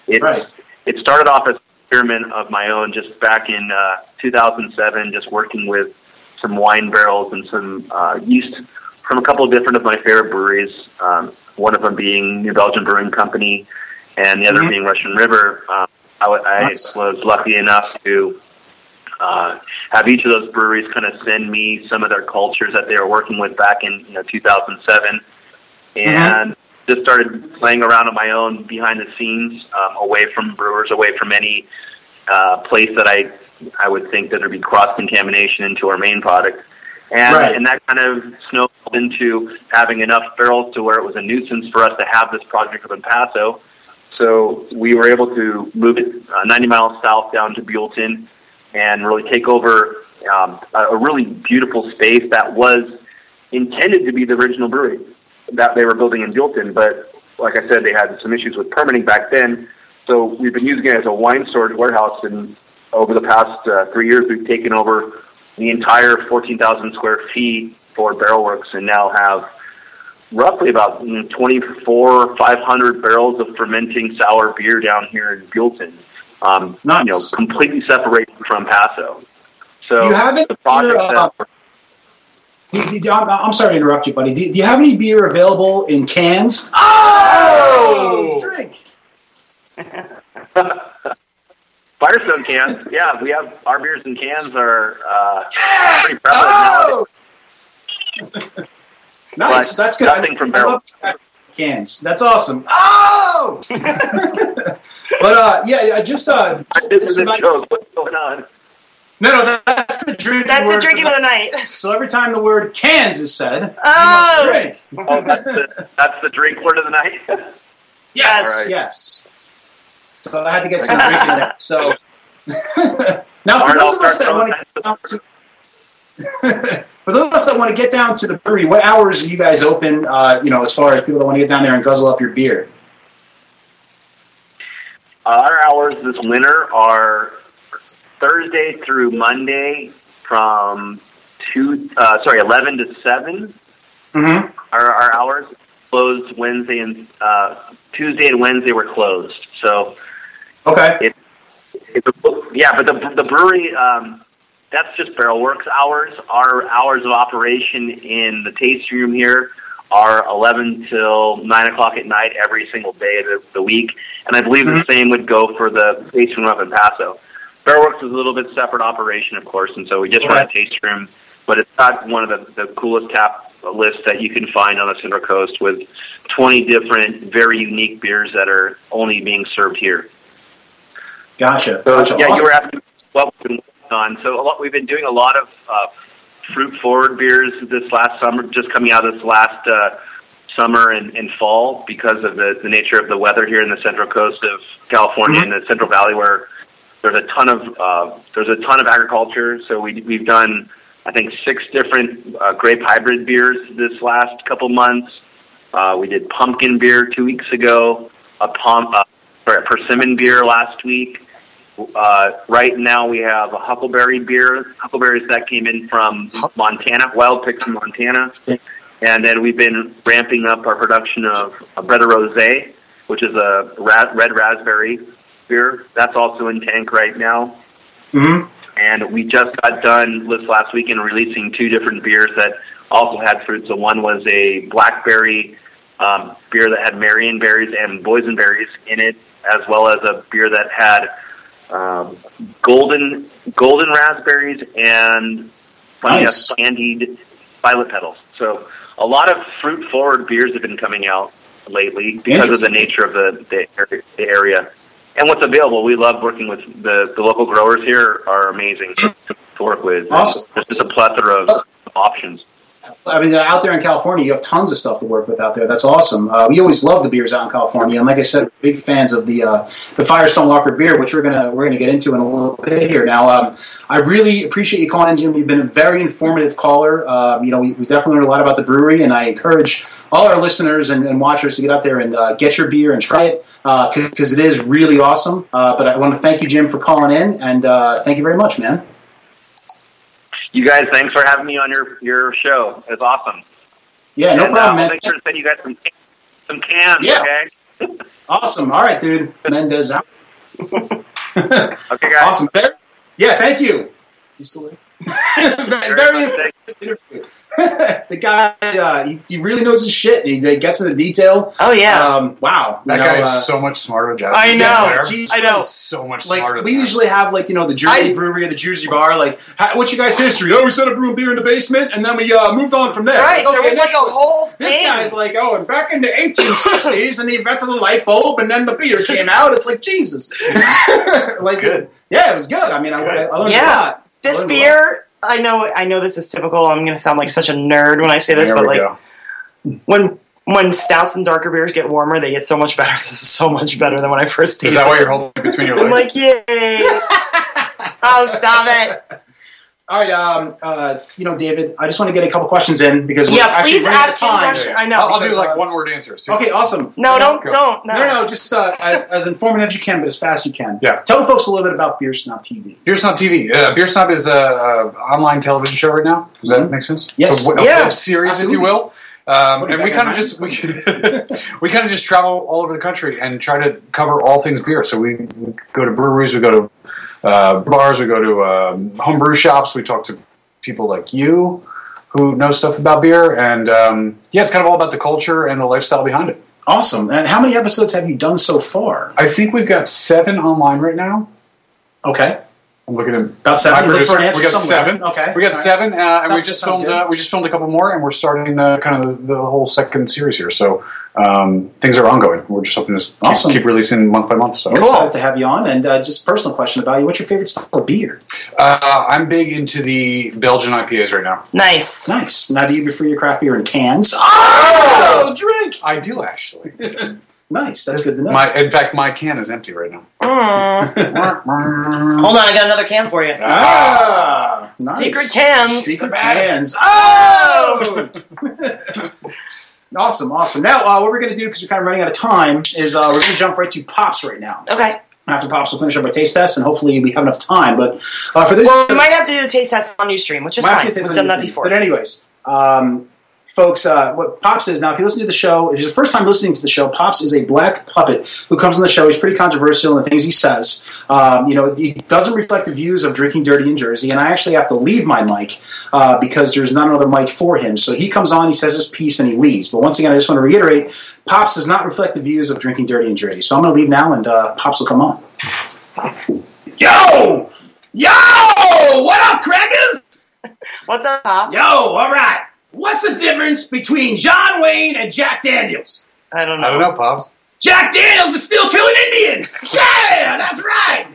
it's, Right. it started off as an experiment of my own just back in uh, 2007, just working with some wine barrels and some uh, yeast from a couple of different of my favorite breweries. Um, one of them being New Belgium Brewing Company, and the other Mhm. being Russian River. Um, I, I Nice. was lucky enough to uh, have each of those breweries kind of send me some of their cultures that they were working with back in you know 2007, and just started playing around on my own behind the scenes, um, away from brewers, away from any uh, place that I I would think that there'd be cross contamination into our main product, And, Right. and that kind of snowballed into having enough barrels to where it was a nuisance for us to have this project up in Paso. So we were able to move it uh, 90 miles south down to Buellton and really take over um, a, a really beautiful space that was intended to be the original brewery that they were building in Buellton. But like I said, they had some issues with permitting back then. So we've been using it as a wine storage warehouse, and over the past uh, three years, we've taken over the entire 14,000 square feet for Barrelworks, and now have roughly about mm, 24, 500 barrels of fermenting sour beer down here in Buellton. Um, Nice. You know, completely separated from Paso. So Do you have it the project for, uh, that Do, do, I'm, I'm sorry to interrupt you, buddy. Do, do you have any beer available in cans? Oh! Drink. *laughs* Firestone cans, yeah, we have our beers in cans are uh, pretty prevalent Oh! nowadays. *laughs* Nice. But That's good. nothing from I love cans. That's awesome. Oh! *laughs* *laughs* but uh, yeah, yeah, just uh, This is a tonight- joke. What's going on? no, no, that's the drinking That's word the drinking for of the night. So every time the word cans is said, Oh! you must drink. Oh, that's the, that's the drink word of the night. Yes, All right. yes. So I had to get some drinking there. So *laughs* now, *laughs* for those of us that want to get down to, for those of us that want to get down to the brewery, what hours are you guys open? Uh, you know, as far as people that want to get down there and guzzle up your beer. Our hours this winter are Thursday through Monday from two, uh, sorry, eleven to seven. Mm-hmm. Our, our hours closed Wednesday and uh, Tuesday and Wednesday were closed. So Okay. It's a, yeah, but the the brewery um, that's just Barrelworks hours. Our hours of operation in the tasting room here are eleven till nine o'clock at night every single day of the, the week, and I believe the same would go for the tasting room up in Paso. Barrelworks is a little bit separate operation, of course, and so we just run a tasting room, but it's not one of the, the coolest tap lists that you can find on the Central Coast with twenty different, very unique beers that are only being served here. Gotcha. So gotcha. yeah, Awesome. you were asking what we've been working on. So a lot, we've been doing a lot of uh, fruit forward beers this last summer, just coming out this last uh, summer and, and fall because of the, the nature of the weather here in the central coast of California and the Central Valley, where there's a ton of uh, there's a ton of agriculture. So we we've done I think six different uh, grape hybrid beers this last couple months. Uh, we did pumpkin beer two weeks ago, a pom- persimmon beer last week. Uh, right now we have a huckleberry beer, huckleberries that came in from Montana, wild picks from Montana. And then we've been ramping up our production of a Bretta Rosé, which is a ra- red raspberry beer. That's also in tank right now. Mhm. And we just got done this last weekend releasing two different beers that also had fruit. So one was a blackberry um, beer that had Marion berries and boysenberries in it, as well as a beer that had um, golden golden raspberries and funny Nice. candied violet petals. So a lot of fruit forward beers have been coming out lately because of the nature of the, the, area- the area and what's available. We love working with the, the local growers here are amazing to, to work with. Awesome. There's just a plethora of options. I mean, out there in California, you have tons of stuff to work with out there. That's awesome. Uh, we always love the beers out in California, and like I said, big fans of the uh, the Firestone Walker beer, which we're gonna we're gonna get into in a little bit here. Now, um, I really appreciate you calling in, Jim. You've been a very informative caller. Uh, you know, we, we definitely learned a lot about the brewery, and I encourage all our listeners and, and watchers to get out there and uh, get your beer and try it because it is really awesome. Uh, but I want to thank you, Jim, for calling in, and uh, thank you very much, man. You guys, thanks for having me on your, your show. It's awesome. Yeah, no and, problem, uh, man. make sure to send you guys some, some cans, Yeah. okay? *laughs* Awesome. All right, dude. Mendez out. *laughs* Okay, guys. *laughs* Awesome. Yeah, thank you. You still there? very very informative *laughs* interview. the guy, uh, he, he really knows his shit. He, he gets into the detail. Oh yeah. Um, wow. That You guy know, is uh, so much smarter than I know. Sinclair. Geez, I know. So much like smarter. we than usually have like you know the Jersey I- brewery or the Jersey bar like how, what's your guys history oh we set up brewing beer in the basement and then we uh, moved on from there right. Like, there was like a next one. whole this thing. guy's like oh and back in the 1860s and he invented the light bulb and then the beer came out it's like Jesus *laughs* like good. yeah it was good I mean I, I learned a Yeah. lot I this learned a lot. beer I know I know this is typical. I'm going to sound like such a nerd when I say this, There but like go. when when stouts and darker beers get warmer, they get so much better. *laughs* This is so much better than when I first Is tasted. that why you're holding it between your I'm like, yay! *laughs* oh, stop it! All right, um, uh, you know, David, I just want to get a couple questions in because we're Yeah, actually please running out of ask him time. questions. I know. I'll, I'll do because, like uh, one word answers. Okay, awesome. No, don't, Go. don't, no. No, no, just uh, *laughs* as, as informative as you can, but as fast as you can. Yeah. Tell the folks a little bit about Beer Snob TV. Beer Snob TV. Uh, Beer Snob is a, a online television show right now. Does that make sense? Yes. So, a Yeah. web series, Absolutely. if you will. Um, What, and we back kind of in just we, *laughs* we kind of just travel all over the country and try to cover all things beer. So we, we go to breweries, we go to uh, bars, we go to um, homebrew shops. We talk to people like you who know stuff about beer, and um, yeah, it's kind of all about the culture and the lifestyle behind it. Awesome. And how many episodes have you done so far? I think we've got seven online right now. Okay. I'm looking at About seven. My Look for an answer we got somewhere. seven. Okay. We got All right. seven, uh, and we just filmed. Uh, we just filmed a couple more, and we're starting uh, kind of the, the whole second series here. So um, things are ongoing. We're just hoping to keep, Awesome. keep releasing month by month. So We're excited to have you on. And uh, just a personal question about you. What's your favorite style of beer? uh, I'm big into the Belgian IPAs right now. Nice. Nice. Now, do you prefer your craft beer in cans? Oh, drink. I do actually. *laughs* Nice. That's good to know. My, in fact, my can is empty right now. Mm. *laughs* Hold on, I got another can for you. ah, nice. Secret cans. Secret cans. Oh! *laughs* awesome, awesome. Now, uh, what we're going to do, because we're kind of running out of time, is uh, we're going to jump right to Pops right now. Okay. After Pops, we'll finish up our taste test, and hopefully we have enough time. But uh, for this, Well, we might have to do the taste test on Ustream, which is Might fine. We've done that thing. before. But anyways, um, folks, uh, what Pops is now, if you listen to the show, if it's your first time listening to the show, Pops is a black puppet who comes on the show. He's pretty controversial in the things he says. Um, you know, he doesn't reflect the views of drinking dirty in Jersey, and I actually have to leave my mic uh, because there's not another mic for him. So he comes on, he says his piece, and he leaves. But once again, I just want to reiterate, Pops does not reflect the views of drinking dirty in Jersey. So I'm going to leave now, and uh, Pops will come on. Yo! Yo! What up, crackers? What's up, Pops? Yo, all right. What's the difference between John Wayne and Jack Daniels? I don't know. I don't know, pops. Jack Daniels is still killing Indians. Yeah, that's right.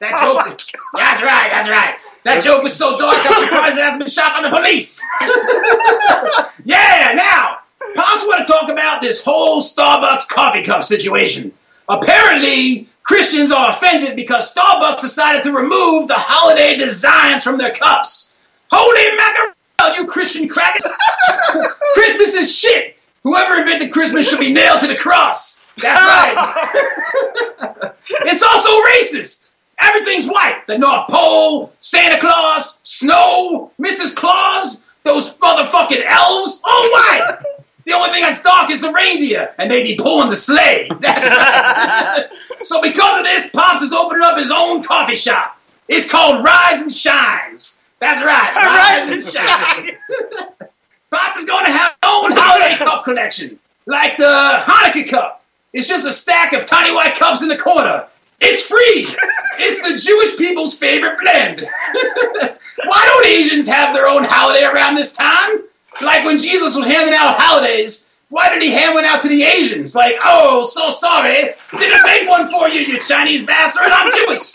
That Oh joke. that's right. That's right. That joke was so dark. I'm surprised it hasn't been shot by the police. *laughs* yeah. Now, Pops want to talk about this whole Starbucks coffee cup situation. Apparently, Christians are offended because Starbucks decided to remove the holiday designs from their cups. Holy mackerel, you Christian crackers! *laughs* Christmas is shit. Whoever invented Christmas should be nailed to the cross. That's right. *laughs* it's also racist. Everything's white. The North Pole, Santa Claus, snow, Mrs. Claus, those motherfucking elves, all white. The only thing that's dark is the reindeer, and they be pulling the sleigh. *laughs* That's right. so because of this, Pops is opening up his own coffee shop. It's called Rise and Shines. That's right. Rise and Shines. *laughs* Pops is going to have his own holiday cup collection, like the Hanukkah cup. It's just a stack of tiny white cups in the corner. It's free. *laughs* it's the Jewish people's favorite blend. *laughs* Why don't Asians have their own holiday around this time? Like when Jesus was handing out holidays, why did he hand one out to the Asians? Like, oh, so sorry, didn't make one for you, you Chinese bastard. I'm Jewish.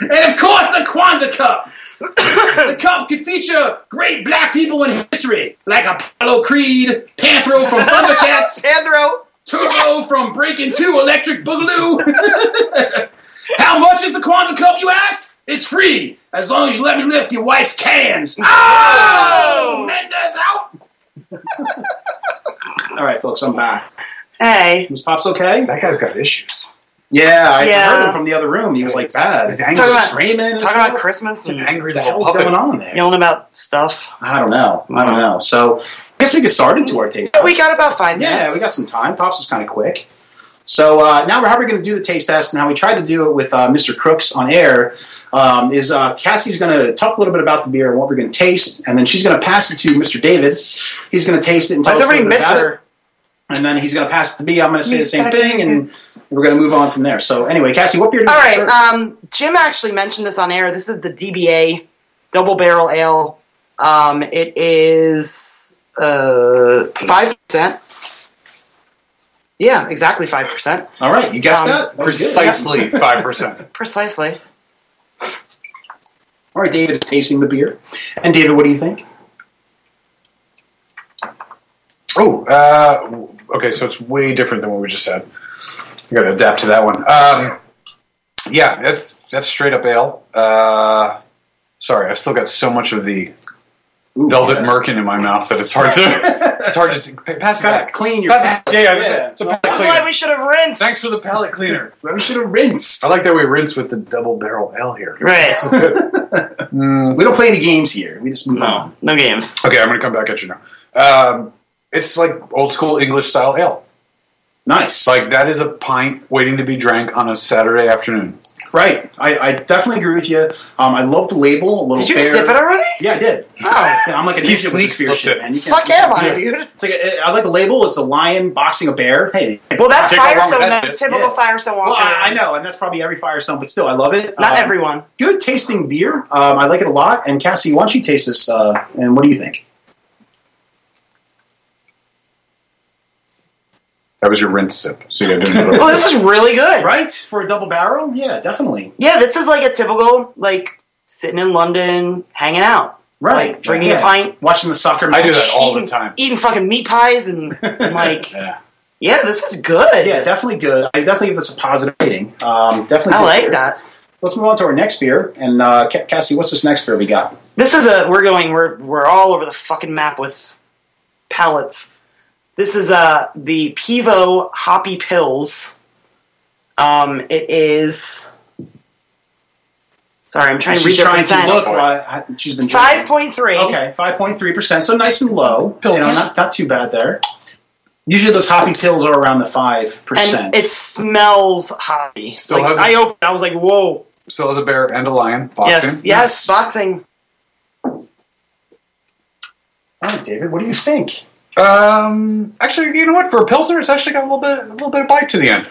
And of course, the Kwanzaa cup. *coughs* the cup could feature great black people in history, like Apollo Creed, Panthro from Thundercats, *laughs* Sandro. Turbo from Breaking Two Electric Boogaloo. *laughs* How much is the Kwanzaa cup, you ask? It's free, as long as you let me lift your wife's cans. Oh! oh Mendez out! *laughs* All right, folks, I'm back. Hey. Was Pops okay? That guy's got issues. Yeah, I Yeah. heard him from the other room. He was like bad. He's He's angry. Talking about- screaming Talking stuff. about Christmas and angry What the little hell's puppet. going on there? yelling about stuff. I don't know. I don't know. So I guess we get started to our taste. Yeah, we got about five minutes. Yeah, we got some time. Pops is kind of quick. So uh, now we're how we're going to do the taste test, and how we tried to do it with uh, Mr. Crooks on air um, is uh, Cassie's going to talk a little bit about the beer and what we're going to taste, and then she's going to pass it to Mr. David. He's going to taste it and tell Why's us a little everybody bit about it. Mister? And then he's going to pass it to me. I'm going to say the same got thing, and we're going to move on from there. So anyway, Cassie, what beer? do you All like Um, Jim actually mentioned this on air. This is the DBA Double Barrel Ale. Um, it is uh, five percent. Yeah, exactly five percent. All right, you guessed um, that. that. Precisely five percent. *laughs* Precisely. All right, David is tasting the beer. And David, what do you think? Oh, uh, okay. So it's way different than what we just said. I got to adapt to that one. Um, yeah, that's that's straight up ale. Uh, sorry, I've still got so much of the Ooh, velvet yeah. merkin in my mouth that it's hard to *laughs* it's hard to t- pass it Gotta back. clean your Pass palate. it, yeah, yeah, Yeah. It's, a, it's a palate That's cleaner. why we should have rinsed. Thanks for the palate cleaner. *laughs* Well, we should have rinsed. I like that we rinse with the double barrel ale here. Right. This is good. Mm, *laughs* We don't play any games here. We just move on. No, no games. okay, I'm going to come back at you now. Um, it's like old school English style ale. Nice. Like that is a pint waiting to be drank on a Saturday afternoon. right. I, I definitely agree with you. Um, I love the label. A little Did you fair. sip it already? Yeah, I did. Oh. Yeah, *laughs* I'm like a He ninja with sneak this beer slipped shit, it. man. You Fuck am I, dude? It's like a, I like the label. It's a lion boxing a bear. Hey, Well, that's Firestone. that That typical Yeah. Firestone well, I, I know, and that's probably every Firestone, but still, I love it. Not Um, everyone. Good tasting beer. Um, I like it a lot. And Cassie, why don't you taste this? Uh, and what do you think? That was your rinse sip. So you got to do another *laughs* Well, this is really good. Right for a double barrel? Yeah, definitely. Yeah, this is like a typical like sitting in London, hanging out, Right, Like, drinking yeah. a pint. watching the soccer. I do that all eating, the time. eating fucking meat pies, and, *laughs* and like, Yeah. yeah, this is good. Yeah, definitely good. I definitely give this a positive rating. Um, definitely. I like beer. that. Let's move on to our next beer. And uh, Cassie, what's this next beer we got? This is a we're going we're we're all over the fucking map with pallets. This is uh the Pivo Hoppy Pils. Um, it is. Sorry, I'm trying to She's read the trying percent. to look. Uh, she's been Five drinking. point. Okay, five point three percent. So nice and low. You know, Pils. not not too bad there. Usually those hoppy pils are around the five percent. and it smells hoppy. Still like has a- I opened, I was like, "Whoa!" Still has a bear and a lion boxing. Yes, yes, Nice. boxing. All right, David, what do you think? Um, actually, you know what? For a pilsner, it's actually got a little bit, a little bit of bite to the end.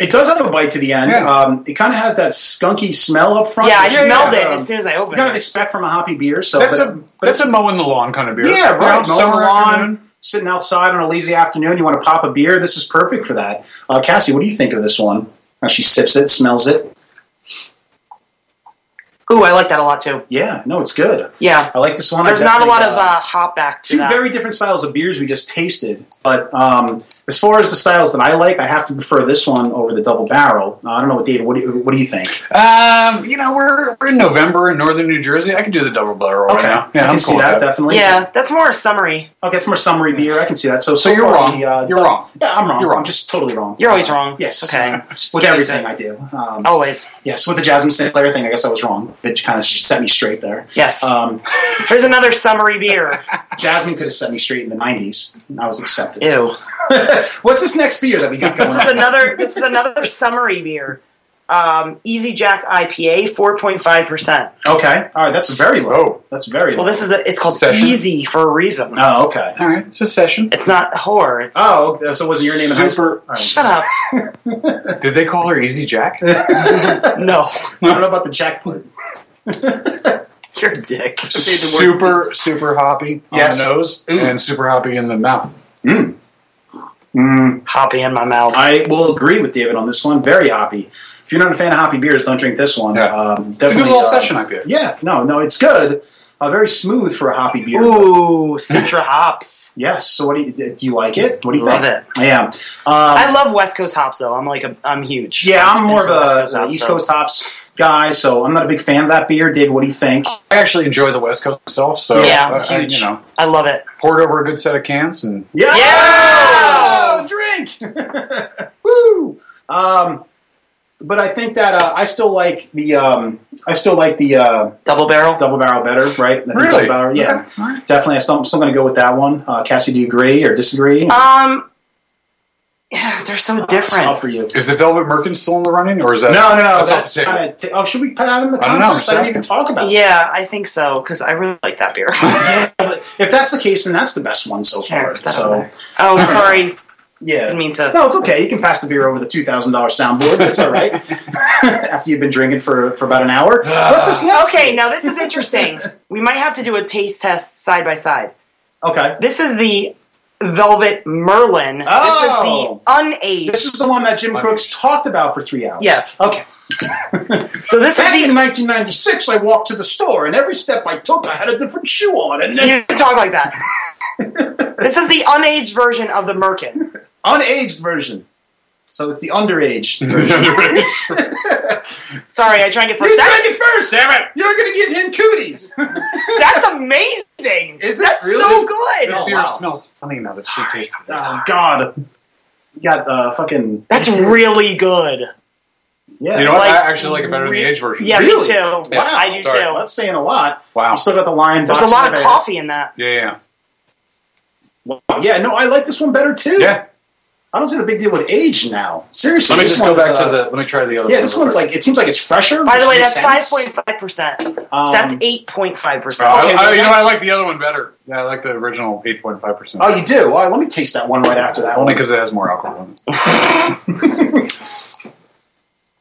It does have a bite to the end. Yeah. Um, it kind of has that skunky smell up front. Yeah, I which, smelled it um, as soon as I opened. You kind of expect from a hoppy beer. So That's but, a but that's a mowing the lawn kind of beer. Yeah, You right. Mowing the lawn, afternoon. sitting outside on a lazy afternoon. You want to pop a beer. This is perfect for that. Uh, Cassie, what do you think of this one? Uh, she sips it, smells it. Ooh, I like that a lot too. Yeah, no, it's good. Yeah, I like this one. There's not a lot of uh, hop back to two that. very different styles of beers we just tasted. But um, as far as the styles that I like, I have to prefer this one over the double barrel. Uh, I don't know what David. What do you, what do you think? Um, you know, we're, we're in November in northern New Jersey. I can do the double barrel Okay, right now. Yeah, I can I'm see cool with that, definitely. yeah, that's more summery. Okay, it's more summery beer. I can see that. So, so, So you're far wrong. the, uh, You're dou- wrong. Yeah, I'm wrong. You're wrong. I'm just totally wrong. You're always Uh, wrong. Yes. Okay. *laughs* Uh, with get used to everything. I do. Um, Always. Yes, with the Jasmine Sinclair thing, I guess I was wrong. It kind of set me straight there. Yes. Um, Here's another summery beer. *laughs* Jasmine could have set me straight in the '90s, and I was accepted. Ew. *laughs* What's this next beer that we got going This is on? another. This is another summery beer. Um, Easy Jack IPA, four point five percent. Okay, all right, that's very low. That's very low. Well, this is a, it's called Session? Easy for a reason. Oh, okay. All right, it's a session. It's not whore. It's Oh, okay, so was it your name in high? Super- All right. shut up. *laughs* Did they call her Easy Jack? *laughs* No, I don't know about the jackpot. *laughs* you're a dick. super, super hoppy Yes. on the nose Ooh. and super hoppy in the mouth. Mm, Hoppy in my mouth. I will agree with David on this one. Very hoppy. If you're not a fan of hoppy beers, don't drink this one. Yeah. Um, It's a good little uh, session IPA. Yeah, no, no, it's good. Uh, very smooth for a hoppy beer. Ooh, Citra *laughs* hops. Yes. So, what do you do? You like it? What do you Love think? it. Yeah. Um, I love West Coast hops though. I'm like a, I'm huge. Yeah, I'm more of a, Coast hops, East so- Coast hops guy, so I'm not a big fan of that beer. David, what do you think? I actually enjoy the West Coast myself, so Yeah, uh, I- huge. you know, I love it. poured over a good set of cans and Yeah, Yeah! drink. *laughs* Woo! Um, but I think that uh, I still like the um, I still like the uh, Double barrel. double barrel better, right? I think Really? double barrel, yeah, Okay. Definitely. I'm still, I'm still going to go with that one. Uh, Cassie, do you agree or disagree? Um, yeah, they're so It's tough different. for you. is the Velvet Merkin still in the running, or is that No, no, no. That's, That's, off the table? T- oh, should we put that in the I don't know, contest? I, I'm didn't even talk about. it. Yeah, I think so because I really like that beer. *laughs* Yeah, but if that's the case, then that's the best one so far. put that So oh, sorry. Yeah. Didn't mean to. No, it's okay. You can pass the beer over the two thousand dollars soundboard. That's all right. *laughs* After you've been drinking for, for about an hour. What's this next? Okay, now this is interesting. *laughs* we might have to do a taste test side by side. Okay. This is the Velvet Merlin. Oh. This is the oh. unaged. This is the one that Jim Crooks talked about for three hours. Yes. Okay. *laughs* so this Back is in the. 1996, I walked to the store, and every step I took, I had a different shoe on. And then You talk like that. this is the unaged version of the Merkin. Unaged version. So it's the underage *laughs* version. *laughs* Sorry, I tried to get you first. drank it first, damn it! You're gonna give him cooties. *laughs* that's amazing. Is it That's really? so good. This Oh, beer wow. smells funny now that she tasted it. oh God. You got uh, fucking. That's really good. Yeah. You know what? Like, I actually like it better than the age version. Yeah, Really? me too. Wow. I do sorry. too. That's saying a lot. Wow. You still got the lion. There's a lot of coffee in that. Yeah, yeah, bag. Yeah, no, I like this one better too. yeah. I don't see the big deal with age now. Seriously. Let me just go back uh, to the. Let me try the other. One. Yeah, this one's quick. like it seems like it's fresher. By the way, that's five sense. point five percent. Um, That's eight point five percent. I- okay, I- well, you know. I like the other one better. Yeah, I like the original eight point five percent. Oh, you do. All right, let me taste that one right after that. Only because it has more alcohol. in it. *laughs* *laughs*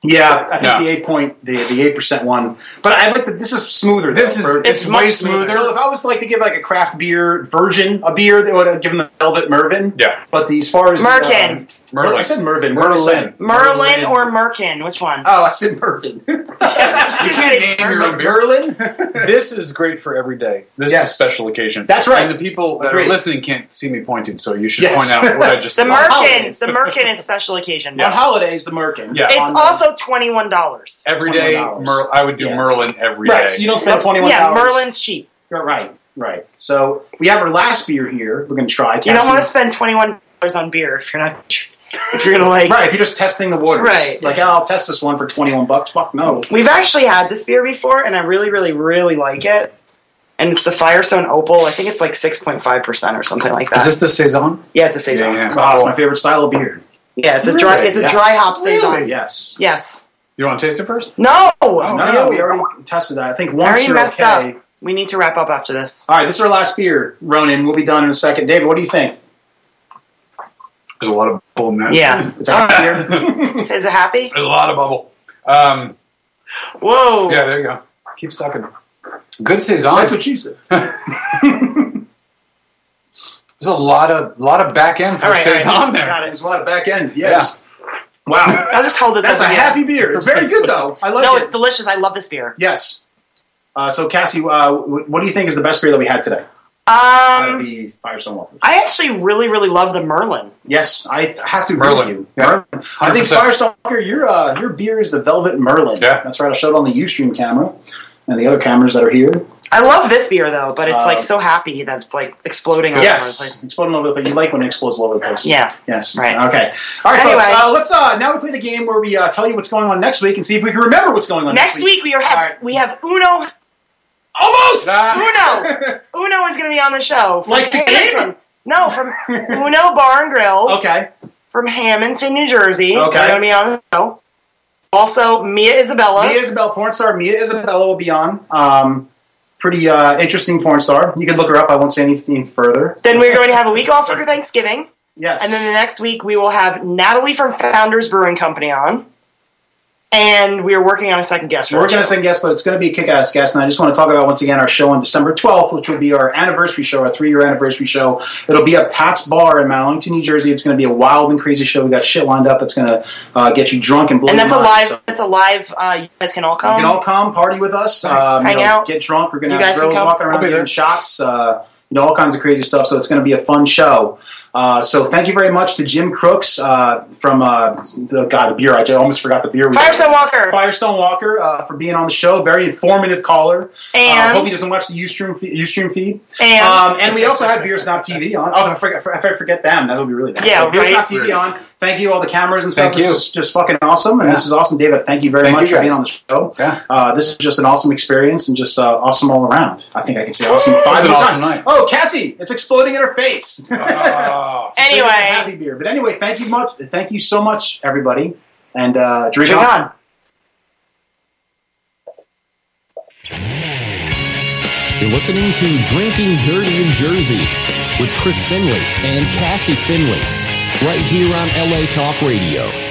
Yeah, I think Yeah. the eight point, the the eight percent one. But I like that this is smoother. This though, is- for- it's way much smoother. So if I was to like to give like a craft beer virgin a beer, they would have given the Velvet Mervin. Yeah, But the, as far as the, Merkin. um, Merlin. I said Mervin. What did I say? Merlin. Merlin or Merkin? Which one? Oh, I said Mervin. *laughs* You can't name your own beer. Merlin. This is great for every day. This Yes. is a special occasion. That's right. And the people that Agreed. are listening can't see me pointing, so you should Yes. point out what I just The did. Merkin. The Merkin is special occasion. On holidays, the Merkin. Yeah. It's On the- twenty one dollars. Every day, $21. Mer- I would do Yeah. Merlin every day. right. So you don't spend twenty one Yeah. Merlin's cheap. You're Right. Right. So we have our last beer here. We're going to try. You don't want to spend twenty one dollars on beer if you're not *laughs* if you're gonna like. Right, if you're just testing the waters. Right. Like, oh, I'll test this one for 21 bucks. Fuck no. We've actually had this beer before, and I really, really, really like it. And it's the Firestone Opal. I think it's like six point five percent or something like that. Is this the saison? yeah, it's a saison. Yeah, Yeah, yeah. Oh, it's my favorite style of beer. It's a dry. Really? It's a Yes. dry hop saison. Yes. Yes. You want to taste it first? No. no, no, we already tested that. I think I once already you're messed okay. up. We need to wrap up after this. All right, this is our last beer. Ronan, we'll be done in a second. David, what do you think? There's a lot of bubble in that. Yeah. *laughs* It's a happy beer. *laughs* Is it happy? There's a lot of bubble. Um, Whoa. yeah, there you go. Keep sucking. Good saison. That's what she said. *laughs* There's a lot of lot of back end for All right, all right. saison there. Got There's a lot of back end. Yes. Wow. *laughs* I'll just hold this That's a up again. happy beer. It's very good, though. I like No, it. No, it's delicious. I love this beer. yes. Uh, so, Cassie, uh, what do you think is the best beer that we had today? Um, the Firestone Walker. I actually really, really love the Merlin. Yes, I have to agree Merlin. with you. Yeah. Merlin. I think 100%. Firestone Walker, your uh, your beer is the Velvet Merlin. Yeah. that's right. I showed it on the UStream camera and the other cameras that are here. I love this beer though, but it's like Um, so happy that it's like exploding all over the Yes, place. exploding all over the place. You like when it explodes all over the place. Yeah. Yes. Right. Okay. All right, Anyway. folks. Uh, let's uh, now we play the game where we uh, tell you what's going on next week and see if we can remember what's going on next, week. Next week we are have All right. we have Uno. Almost. Uno. *laughs* Uno is going to be on the show. From Like the game? Hamilton. No, from *laughs* Uno Bar and Grill okay. from Hamilton, New Jersey. Okay. They're going to be on the show. Also, Mia Isabella. Mia Isabel, porn star. Mia Isabella will be on. Um, pretty uh, interesting porn star. You can look her up. I won't say anything further. then we're going to have a week off for Thanksgiving. Yes. And then the next week we will have Natalie from Founders Brewing Company on. And we are working on a second guest We're the going to show. say guest, but it's going to be a kick-ass guest, and I just want to talk about once again our show on December 12th, which will be our anniversary show, our three-year anniversary show. It'll be at Pat's Bar in Mount Arlington, New Jersey. It's going to be a wild and crazy show. We got shit lined up that's going to uh, get you drunk and blow And that's a your mind. live. So That's a live. Uh, you guys can all come. you can all come party with us, Nice. um, you Hang know, out. get drunk. We're going to You have guys can girls walking around be there. giving shots. Uh, you know, all kinds of crazy stuff. So it's going to be a fun show. Uh, so thank you very much to Jim Crooks uh, from uh, the guy, the beer. I almost forgot the beer. we- Firestone Walker. Firestone Walker uh, for being on the show. Very informative caller. Uh, And- hope he doesn't watch the Ustream feed, Ustream feed. And- um, and we also had Beer Snob TV on. Oh, if I forget, if I forget them, that would be really bad. Yeah, so Beer right. Snob TV on. Thank you, all the cameras and stuff. Thank this you. is just fucking awesome, and Yeah. this is awesome, David. Thank you very Thank much you for being on the show. Yeah. Uh, this is just an awesome experience and just uh, awesome all around. I think I can say awesome five It's an more awesome times. night. Oh, Cassie, it's exploding in her face. *laughs* Oh. Happy beer. But anyway, thank you much. Thank you so much, everybody, and uh, drink, drink on. on. You're listening to Drinking Dirty in Jersey with Chris Finley and Cassie Finley right here on LA Talk Radio.